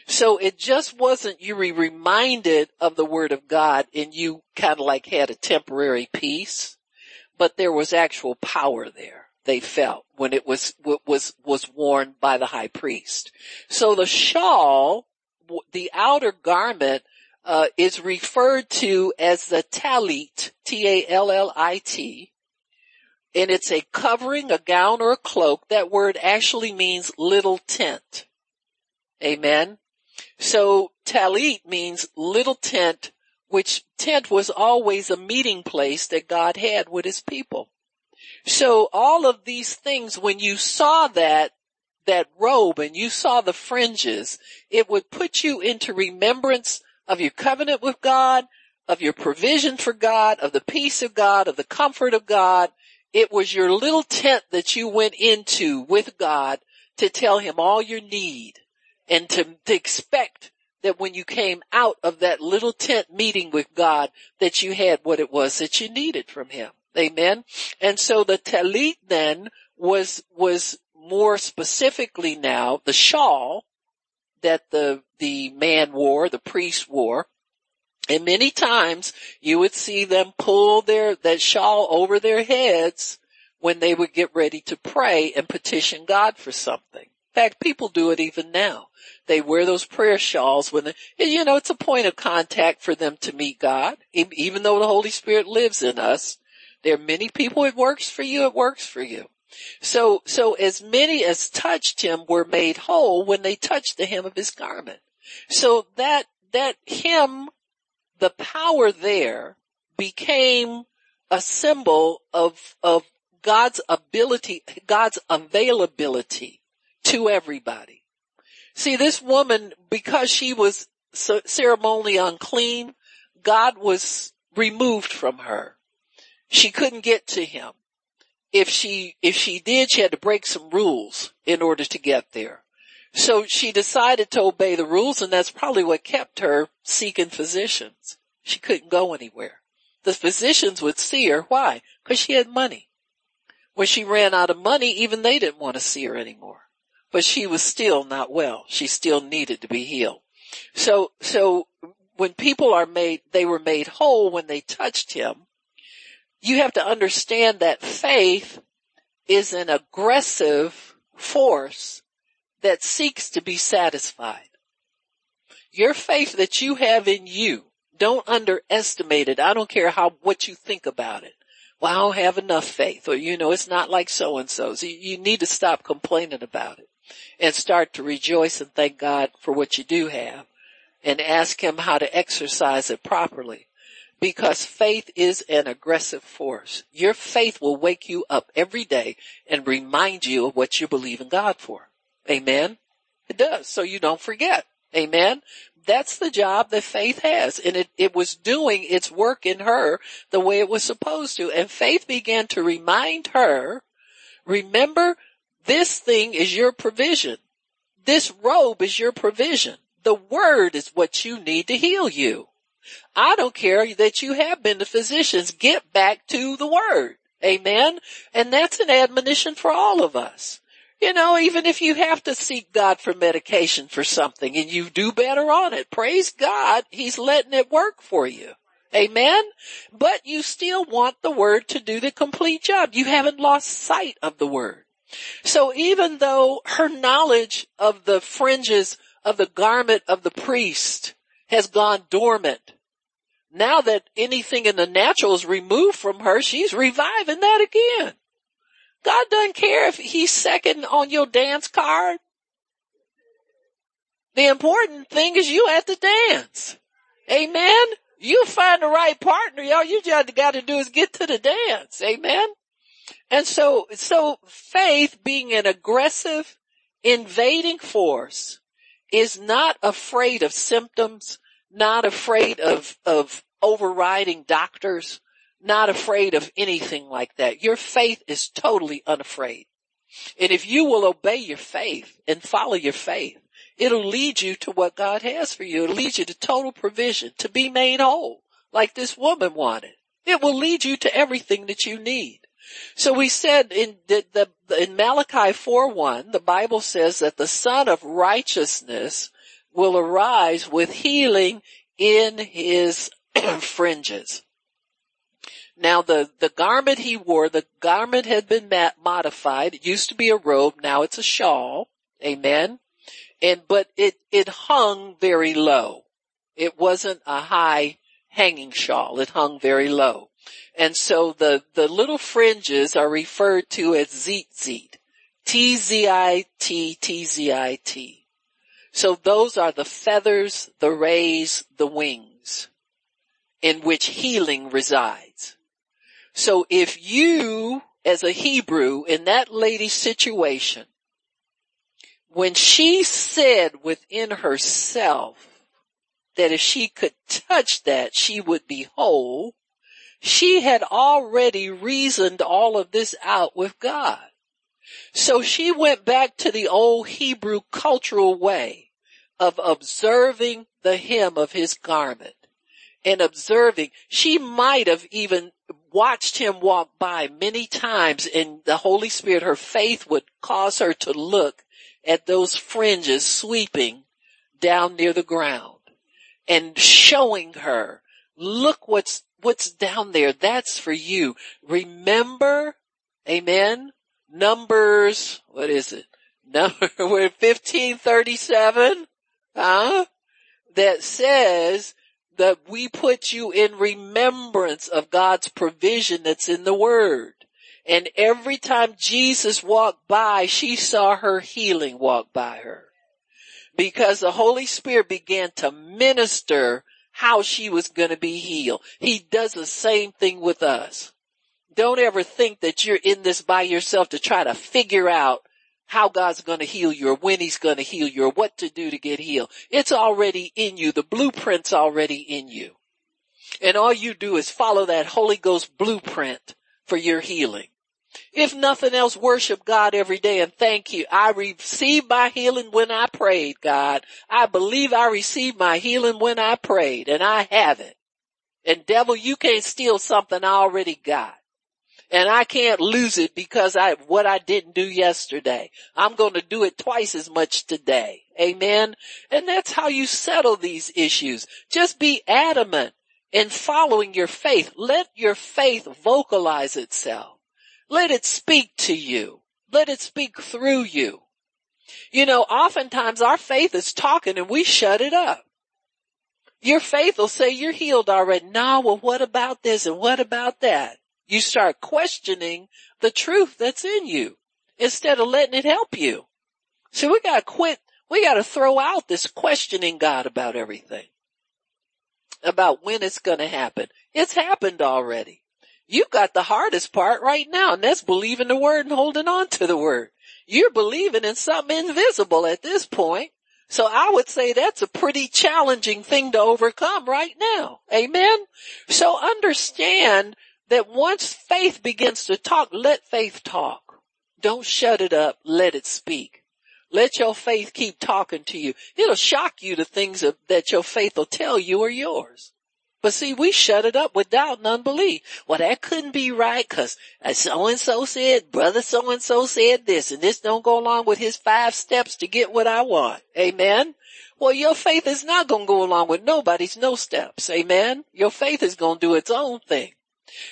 So it just wasn't you were reminded of the word of God and you kind of like had a temporary peace, but there was actual power there. They felt when it was, was, was worn by the high priest. So the shawl, the outer garment, uh, is referred to as the tallit, T-A-L-L-I-T, and it's a covering, a gown, or a cloak. That word actually means little tent. Amen. So tallit means little tent, which tent was always a meeting place that God had with his people. So all of these things, when you saw that, that robe and you saw the fringes, it would put you into remembrance of your covenant with God, of your provision for God, of the peace of God, of the comfort of God. It was your little tent that you went into with God to tell him all your need and to, to expect that when you came out of that little tent meeting with God, that you had what it was that you needed from him. Amen. And so the tallit then was, was more specifically now the shawl that the, the man wore, the priest wore. And many times you would see them pull their, that shawl over their heads when they would get ready to pray and petition God for something. In fact, people do it even now. They wear those prayer shawls when they, you know, it's a point of contact for them to meet God. Even though the Holy Spirit lives in us, there are many people it works for you, it works for you. So, so as many as touched him were made whole when they touched the hem of his garment. So that, that him, the power there became a symbol of, of God's ability, God's availability to everybody. See, this woman, because she was ceremonially unclean, God was removed from her. She couldn't get to him. If she, if she did, she had to break some rules in order to get there. So she decided to obey the rules and that's probably what kept her seeking physicians. She couldn't go anywhere. The physicians would see her. Why? Because she had money. When she ran out of money, even they didn't want to see her anymore. But she was still not well. She still needed to be healed. So, so when people are made, they were made whole when they touched him you have to understand that faith is an aggressive force that seeks to be satisfied. Your faith that you have in you, don't underestimate it. I don't care how, what you think about it. Well, I don't have enough faith or, you know, it's not like so and so. So you need to stop complaining about it and start to rejoice and thank God for what you do have and ask him how to exercise it properly because faith is an aggressive force. Your faith will wake you up every day and remind you of what you believe in God for. Amen. It does. So you don't forget. Amen. That's the job that faith has. And it, it was doing its work in her the way it was supposed to. And faith began to remind her, remember this thing is your provision. This robe is your provision. The word is what you need to heal you. I don't care that you have been to physicians. Get back to the word. Amen. And that's an admonition for all of us. You know, even if you have to seek God for medication for something and you do better on it, praise God, He's letting it work for you. Amen. But you still want the word to do the complete job. You haven't lost sight of the word. So even though her knowledge of the fringes of the garment of the priest has gone dormant, now that anything in the natural is removed from her, she's reviving that again. God doesn't care if he's second on your dance card. The important thing is you at the dance. Amen. You find the right partner, y'all. You just got to do is get to the dance. Amen. And so, so faith being an aggressive, invading force is not afraid of symptoms, not afraid of, of overriding doctors, not afraid of anything like that. Your faith is totally unafraid. And if you will obey your faith and follow your faith, it'll lead you to what God has for you. It'll lead you to total provision, to be made whole, like this woman wanted. It will lead you to everything that you need. So we said in the, the in Malachi 4:1, the Bible says that the Son of Righteousness will arise with healing in his fringes. Now the, the garment he wore, the garment had been modified. It used to be a robe. Now it's a shawl. Amen. And, but it, it hung very low. It wasn't a high hanging shawl. It hung very low. And so the, the little fringes are referred to as tzitzit. T-Z-I-T, T-Z-I-T. So those are the feathers, the rays, the wings in which healing resides. So if you as a Hebrew in that lady's situation, when she said within herself that if she could touch that, she would be whole, she had already reasoned all of this out with God. So she went back to the old Hebrew cultural way of observing the hem of his garment and observing. She might have even watched him walk by many times and the Holy Spirit, her faith would cause her to look at those fringes sweeping down near the ground and showing her, look what's, what's down there. That's for you. Remember, amen, Numbers, what is it? Number, we're 1537, huh? That says that we put you in remembrance of God's provision that's in the word. And every time Jesus walked by, she saw her healing walk by her. Because the Holy Spirit began to minister how she was going to be healed. He does the same thing with us. Don't ever think that you're in this by yourself to try to figure out how God's going to heal you or when he's going to heal you or what to do to get healed. It's already in you. The blueprint's already in you. And all you do is follow that Holy Ghost blueprint for your healing. If nothing else, worship God every day and thank you. I received my healing when I prayed, God. I believe I received my healing when I prayed and I have it. And devil, you can't steal something I already got and I can't lose it because I, what I didn't do yesterday. I'm going to do it twice as much today. Amen. And that's how you settle these issues. Just be adamant in following your faith. Let your faith vocalize itself. Let it speak to you. Let it speak through you. You know, oftentimes our faith is talking and we shut it up. Your faith will say you're healed already. No, well, what about this and what about that? You start questioning the truth that's in you instead of letting it help you. So we gotta quit. We gotta throw out this questioning God about everything. About when it's gonna happen. It's happened already. You've got the hardest part right now and that's believing the word and holding on to the word. You're believing in something invisible at this point. So I would say that's a pretty challenging thing to overcome right now. Amen. So understand that once faith begins to talk, let faith talk. Don't shut it up. Let it speak. Let your faith keep talking to you. It'll shock you the things that your faith will tell you are yours. But see, we shut it up with doubt and unbelief. Well, that couldn't be right because uh, so and so said, brother so and so said this and this don't go along with his five steps to get what I want. Amen. Well, your faith is not going to go along with nobody's no steps. Amen. Your faith is going to do its own thing.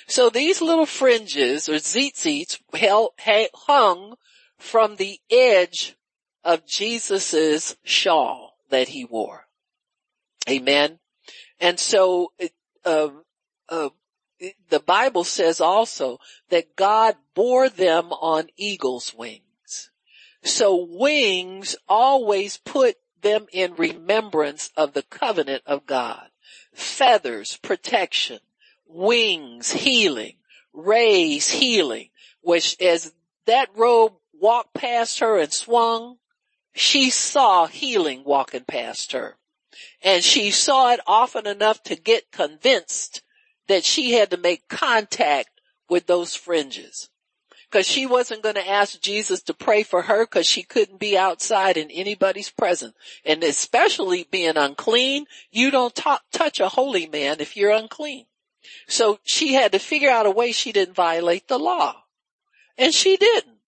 So these little fringes or tzitzits hung from the edge of Jesus's shawl that he wore. Amen. And so, uh, uh, the Bible says also that God bore them on eagle's wings. So wings always put them in remembrance of the covenant of God. Feathers, protection wings healing, rays healing, which as that robe walked past her and swung, she saw healing walking past her. And she saw it often enough to get convinced that she had to make contact with those fringes. Cause she wasn't going to ask Jesus to pray for her cause she couldn't be outside in anybody's presence. And especially being unclean, you don't touch a holy man if you're unclean. So she had to figure out a way she didn't violate the law. And she didn't.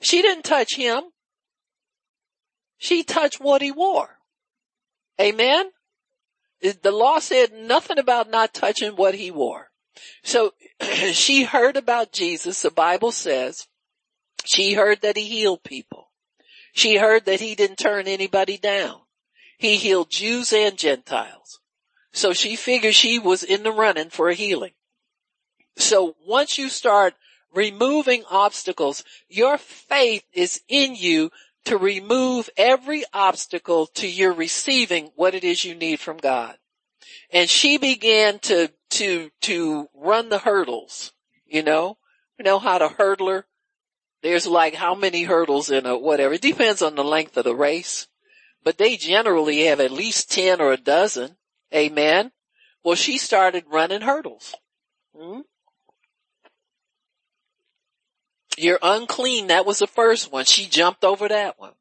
She didn't touch him. She touched what he wore. Amen. The law said nothing about not touching what he wore. So she heard about Jesus. The Bible says she heard that he healed people. She heard that he didn't turn anybody down. He healed Jews and Gentiles. So she figured she was in the running for a healing. So once you start removing obstacles, your faith is in you to remove every obstacle to your receiving what it is you need from God. And she began to, to, to run the hurdles, you know, you know how to hurdler. There's like how many hurdles in a whatever. It depends on the length of the race, but they generally have at least 10 or a dozen. Amen. Well, she started running hurdles. Hmm? You're unclean. That was the first one. She jumped over that one.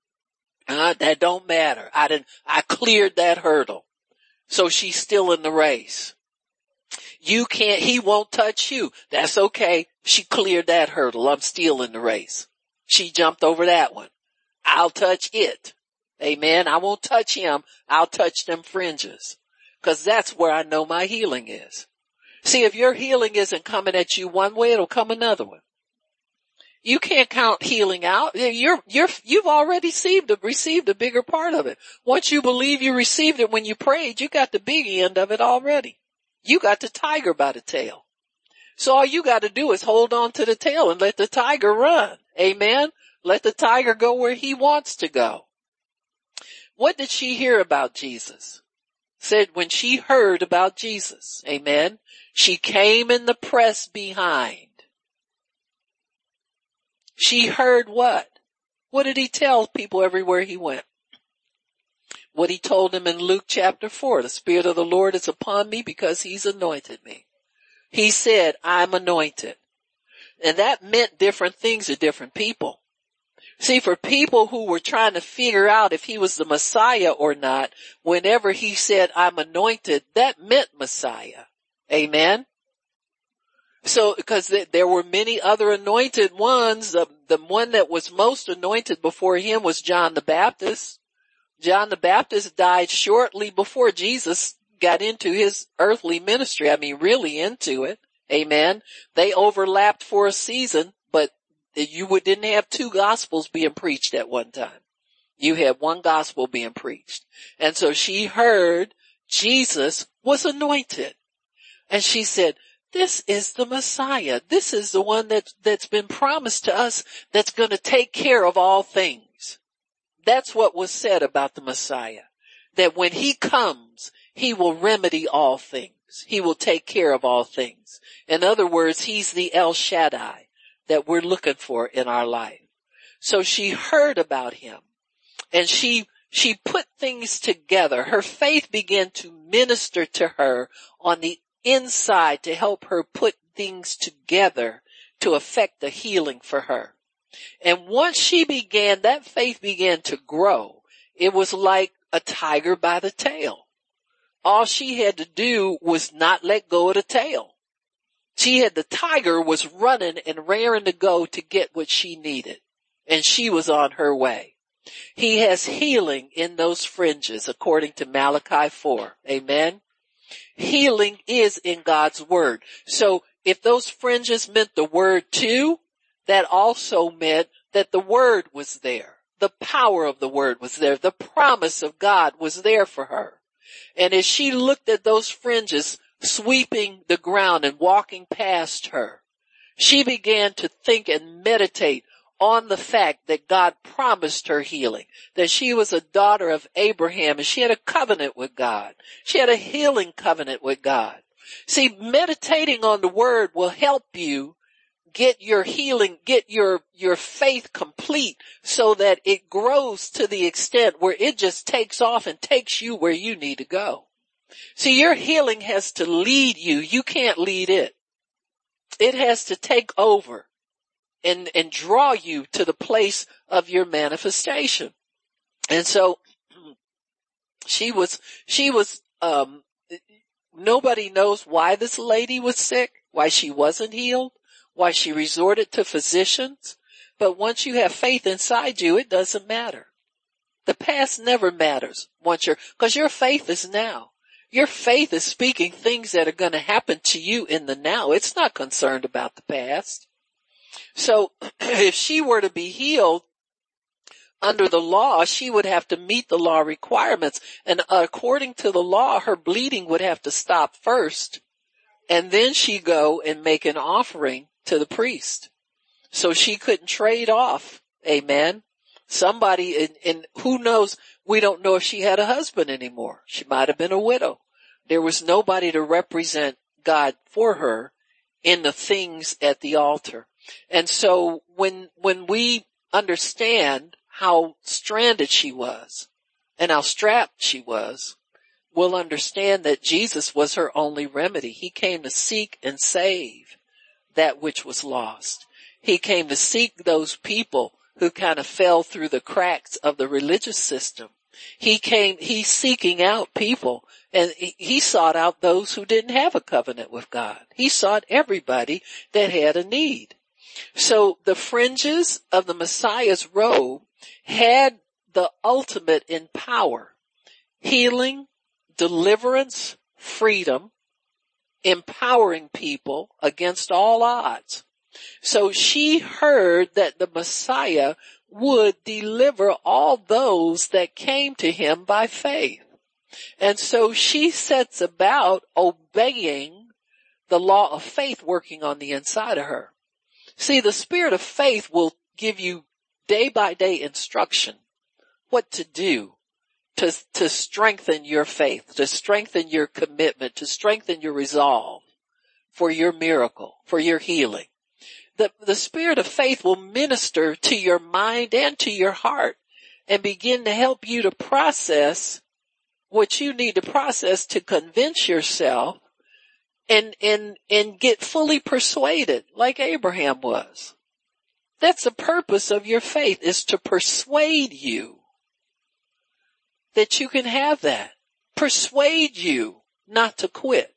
Uh, that don't matter. I didn't, I cleared that hurdle. So she's still in the race. You can't, he won't touch you. That's okay. She cleared that hurdle. I'm still in the race. She jumped over that one. I'll touch it. Amen. I won't touch him. I'll touch them fringes. Cause that's where I know my healing is. See, if your healing isn't coming at you one way, it'll come another one. You can't count healing out. You're, you're, you've already received, received a bigger part of it. Once you believe you received it when you prayed, you got the big end of it already. You got the tiger by the tail. So all you got to do is hold on to the tail and let the tiger run. Amen. Let the tiger go where he wants to go. What did she hear about Jesus? Said when she heard about Jesus. Amen. She came in the press behind. She heard what? What did he tell people everywhere he went? What he told them in Luke chapter four, the spirit of the Lord is upon me because he's anointed me. He said, I'm anointed. And that meant different things to different people. See, for people who were trying to figure out if he was the Messiah or not, whenever he said, I'm anointed, that meant Messiah. Amen. So, because there were many other anointed ones, the, the one that was most anointed before him was John the Baptist. John the Baptist died shortly before Jesus got into his earthly ministry. I mean, really into it. Amen. They overlapped for a season, you didn't have two gospels being preached at one time. You had one gospel being preached. And so she heard Jesus was anointed. And she said, this is the Messiah. This is the one that, that's been promised to us that's going to take care of all things. That's what was said about the Messiah. That when he comes, he will remedy all things. He will take care of all things. In other words, he's the El Shaddai that we're looking for in our life. So she heard about him and she, she put things together. Her faith began to minister to her on the inside to help her put things together to affect the healing for her. And once she began, that faith began to grow. It was like a tiger by the tail. All she had to do was not let go of the tail. She had, the tiger was running and raring to go to get what she needed. And she was on her way. He has healing in those fringes according to Malachi 4. Amen. Healing is in God's word. So if those fringes meant the word too, that also meant that the word was there. The power of the word was there. The promise of God was there for her. And as she looked at those fringes sweeping the ground and walking past her, she began to think and meditate on the fact that God promised her healing, that she was a daughter of Abraham and she had a covenant with God. She had a healing covenant with God. See, meditating on the word will help you get your healing, get your, your faith complete so that it grows to the extent where it just takes off and takes you where you need to go. See, your healing has to lead you. You can't lead it. It has to take over and, and draw you to the place of your manifestation. And so she was, she was, um, nobody knows why this lady was sick, why she wasn't healed, why she resorted to physicians. But once you have faith inside you, it doesn't matter. The past never matters once you're, cause your faith is now. Your faith is speaking things that are going to happen to you in the now. It's not concerned about the past. So if she were to be healed under the law, she would have to meet the law requirements. And according to the law, her bleeding would have to stop first. And then she go and make an offering to the priest. So she couldn't trade off, amen, Somebody, and, and who knows, we don't know if she had a husband anymore. She might have been a widow. There was nobody to represent God for her in the things at the altar. And so when, when we understand how stranded she was and how strapped she was, we'll understand that Jesus was her only remedy. He came to seek and save that which was lost. He came to seek those people who kind of fell through the cracks of the religious system. He came, he's seeking out people and he sought out those who didn't have a covenant with God. He sought everybody that had a need. So the fringes of the Messiah's robe had the ultimate in power, healing, deliverance, freedom, empowering people against all odds. So she heard that the Messiah would deliver all those that came to him by faith. And so she sets about obeying the law of faith working on the inside of her. See, the spirit of faith will give you day by day instruction what to do to, to strengthen your faith, to strengthen your commitment, to strengthen your resolve for your miracle, for your healing. The, the spirit of faith will minister to your mind and to your heart and begin to help you to process what you need to process to convince yourself and, and, and get fully persuaded like Abraham was. That's the purpose of your faith is to persuade you that you can have that. Persuade you not to quit.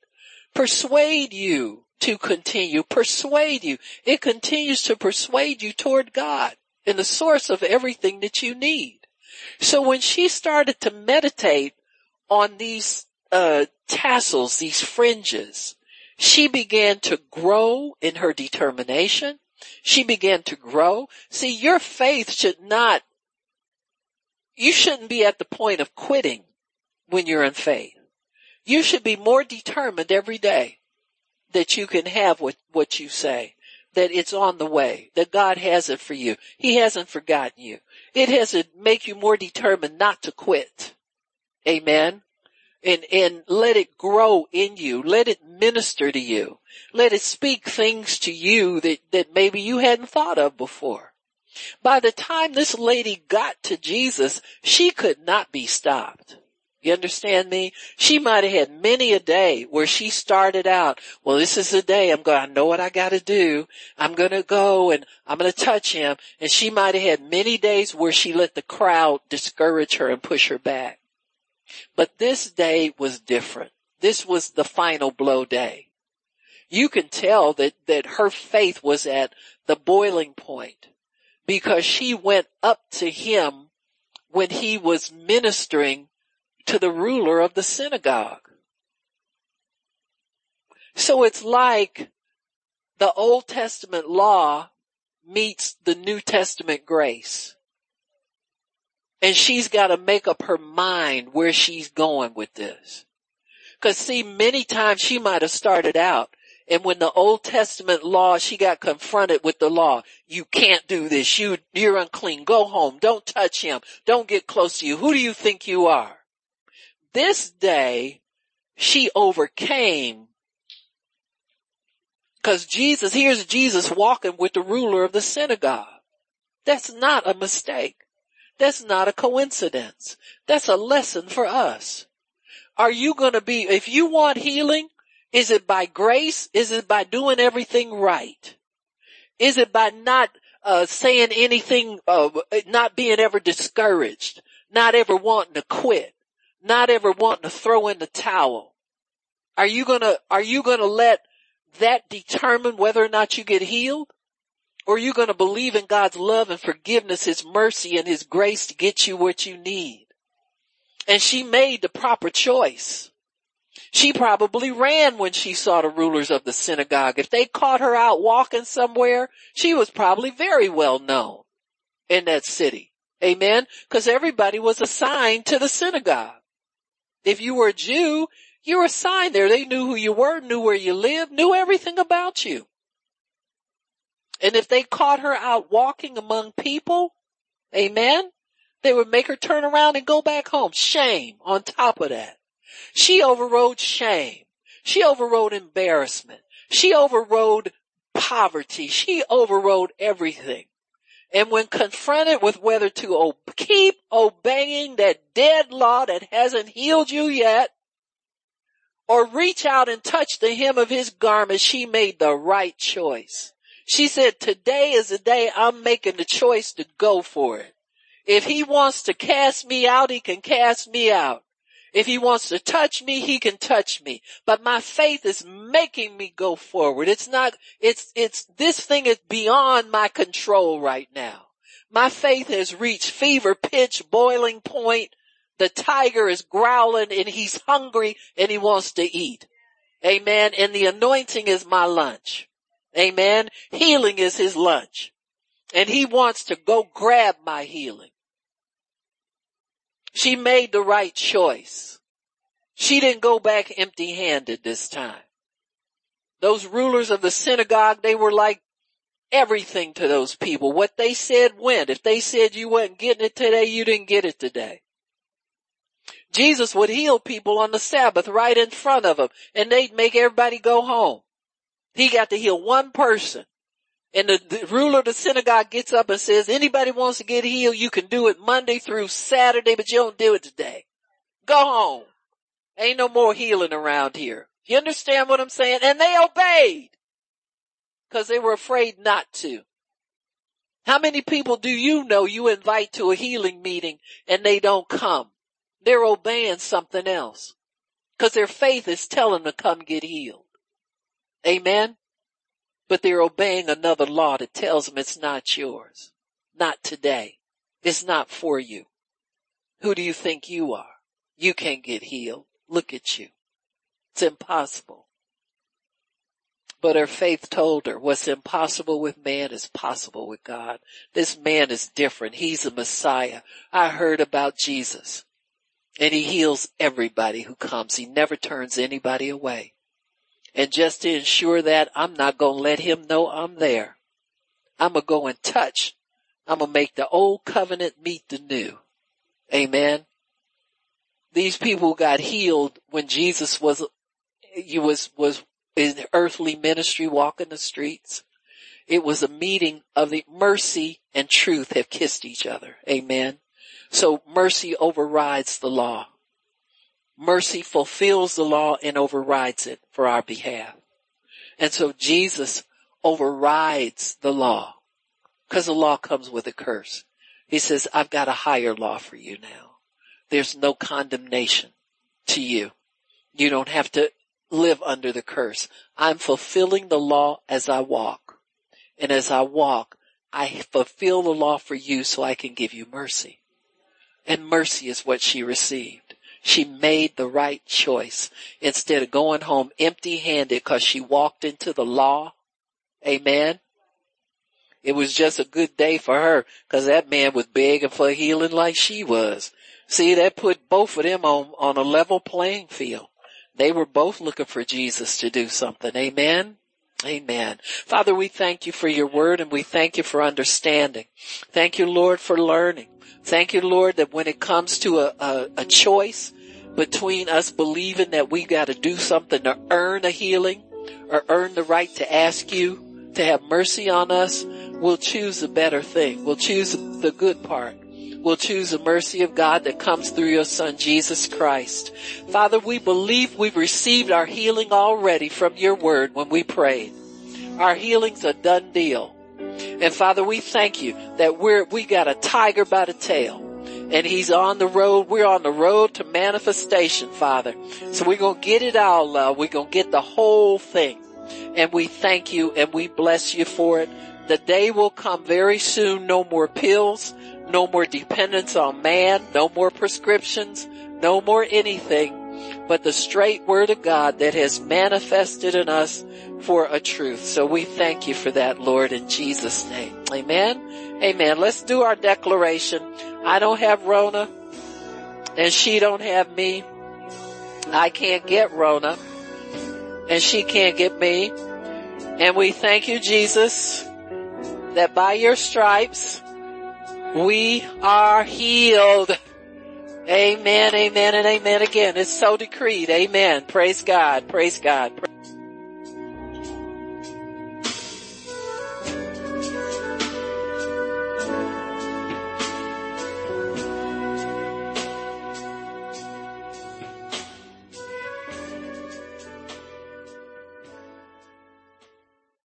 Persuade you to continue. Persuade you. It continues to persuade you toward God and the source of everything that you need. So when she started to meditate on these uh, tassels, these fringes, she began to grow in her determination. She began to grow. See, your faith should not you shouldn't be at the point of quitting when you're in faith. You should be more determined every day that you can have what, what you say, that it's on the way, that God has it for you. He hasn't forgotten you. It has to make you more determined not to quit. Amen. And, and let it grow in you. Let it minister to you. Let it speak things to you that, that maybe you hadn't thought of before. By the time this lady got to Jesus, she could not be stopped. You understand me? She might have had many a day where she started out, well, this is the day I'm going, I know what I gotta do. I'm gonna go and I'm gonna touch him. And she might have had many days where she let the crowd discourage her and push her back. But this day was different. This was the final blow day. You can tell that, that her faith was at the boiling point because she went up to him when he was ministering to the ruler of the synagogue. So it's like the Old Testament law meets the New Testament grace. And she's got to make up her mind where she's going with this. Cause see, many times she might have started out and when the Old Testament law, she got confronted with the law. You can't do this. You, you're unclean. Go home. Don't touch him. Don't get close to you. Who do you think you are? This day, she overcame because Jesus, here's Jesus walking with the ruler of the synagogue. That's not a mistake. That's not a coincidence. That's a lesson for us. Are you going to be, if you want healing, is it by grace? Is it by doing everything right? Is it by not uh, saying anything, uh, not being ever discouraged, not ever wanting to quit, not ever wanting to throw in the towel? Are you gonna, are you gonna let that determine whether or not you get healed? Or are you gonna believe in God's love and forgiveness, His mercy and His grace to get you what you need? And she made the proper choice. She probably ran when she saw the rulers of the synagogue. If they caught her out walking somewhere, she was probably very well known in that city. Amen. Cause everybody was assigned to the synagogue. If you were a Jew, you were assigned there. They knew who you were, knew where you lived, knew everything about you. And if they caught her out walking among people, Amen. They would make her turn around and go back home. Shame on top of that. She overrode shame. She overrode embarrassment. She overrode poverty. She overrode everything. And when confronted with whether to keep obeying that dead law that hasn't healed you yet, or reach out and touch the hem of his garment, she made the right choice. She said, today is the day I'm making the choice to go for it. If he wants to cast me out, he can cast me out. If he wants to touch me, he can touch me. But my faith is making me go forward. It's not, it's, it's, this thing is beyond my control right now. My faith has reached fever pitch, boiling point. The tiger is growling and he's hungry and he wants to eat. Amen. And the anointing is my lunch. Amen. Healing is his lunch. And he wants to go grab my healing. She made the right choice. She didn't go back empty handed this time. Those rulers of the synagogue, they were like everything to those people. What they said went. If they said you wasn't getting it today, you didn't get it today. Jesus would heal people on the Sabbath right in front of them and they'd make everybody go home. He got to heal one person and the, the, ruler of the synagogue gets up and says, anybody wants to get healed, you can do it Monday through Saturday, but you don't do it today. Go home. Ain't no more healing around here. You understand what I'm saying? And they obeyed because they were afraid not to. How many people do you know you invite to a healing meeting and they don't come? They're obeying something else because their faith is telling them to come get healed. Amen but they're obeying another law that tells them it's not yours. Not today. It's not for you. Who do you think you are? You can't get healed. Look at you. It's impossible. But her faith told her what's impossible with man is possible with God. This man is different. He's a Messiah. I heard about Jesus and he heals everybody who comes. He never turns anybody away. And just to ensure that, I'm not going to let him know I'm there. I'm going to go and touch. I'm going to make the old covenant meet the new. Amen. These people got healed when Jesus was, he was, was in earthly ministry walking the streets. It was a meeting of the mercy and truth have kissed each other. Amen. So mercy overrides the law. Mercy fulfills the law and overrides it for our behalf. And so Jesus overrides the law because the law comes with a curse. He says, I've got a higher law for you now. There's no condemnation to you. You don't have to live under the curse. I'm fulfilling the law as I walk. And as I walk, I fulfill the law for you so I can give you mercy. And mercy is what she received. She made the right choice instead of going home empty handed because she walked into the law. Amen. It was just a good day for her because that man was begging for healing like she was. See, that put both of them on, on a level playing field. They were both looking for Jesus to do something. Amen. Amen. Father, we thank you for your word and we thank you for understanding. Thank you, Lord, for learning. Thank you, Lord, that when it comes to a, a, a choice, between us believing that we got to do something to earn a healing or earn the right to ask you to have mercy on us, we'll choose the better thing. We'll choose the good part. We'll choose the mercy of God that comes through your son, Jesus Christ. Father, we believe we've received our healing already from your word when we prayed. Our healing's a done deal. And Father, we thank you that we're, we got a tiger by the tail and he's on the road. We're on the road to manifestation, Father. So we're going to get it all, love. We're going to get the whole thing. And we thank you and we bless you for it. The day will come very soon. No more pills, no more dependence on man, no more prescriptions, no more anything, but the straight word of God that has manifested in us for a truth. So we thank you for that, Lord, in Jesus name. Amen. Amen. Let's do our declaration. I don't have Rona and she don't have me. I can't get Rona and she can't get me. And we thank you, Jesus, that by your stripes We are healed. Amen, amen, and amen again. It's so decreed. Amen. Praise God. Praise God.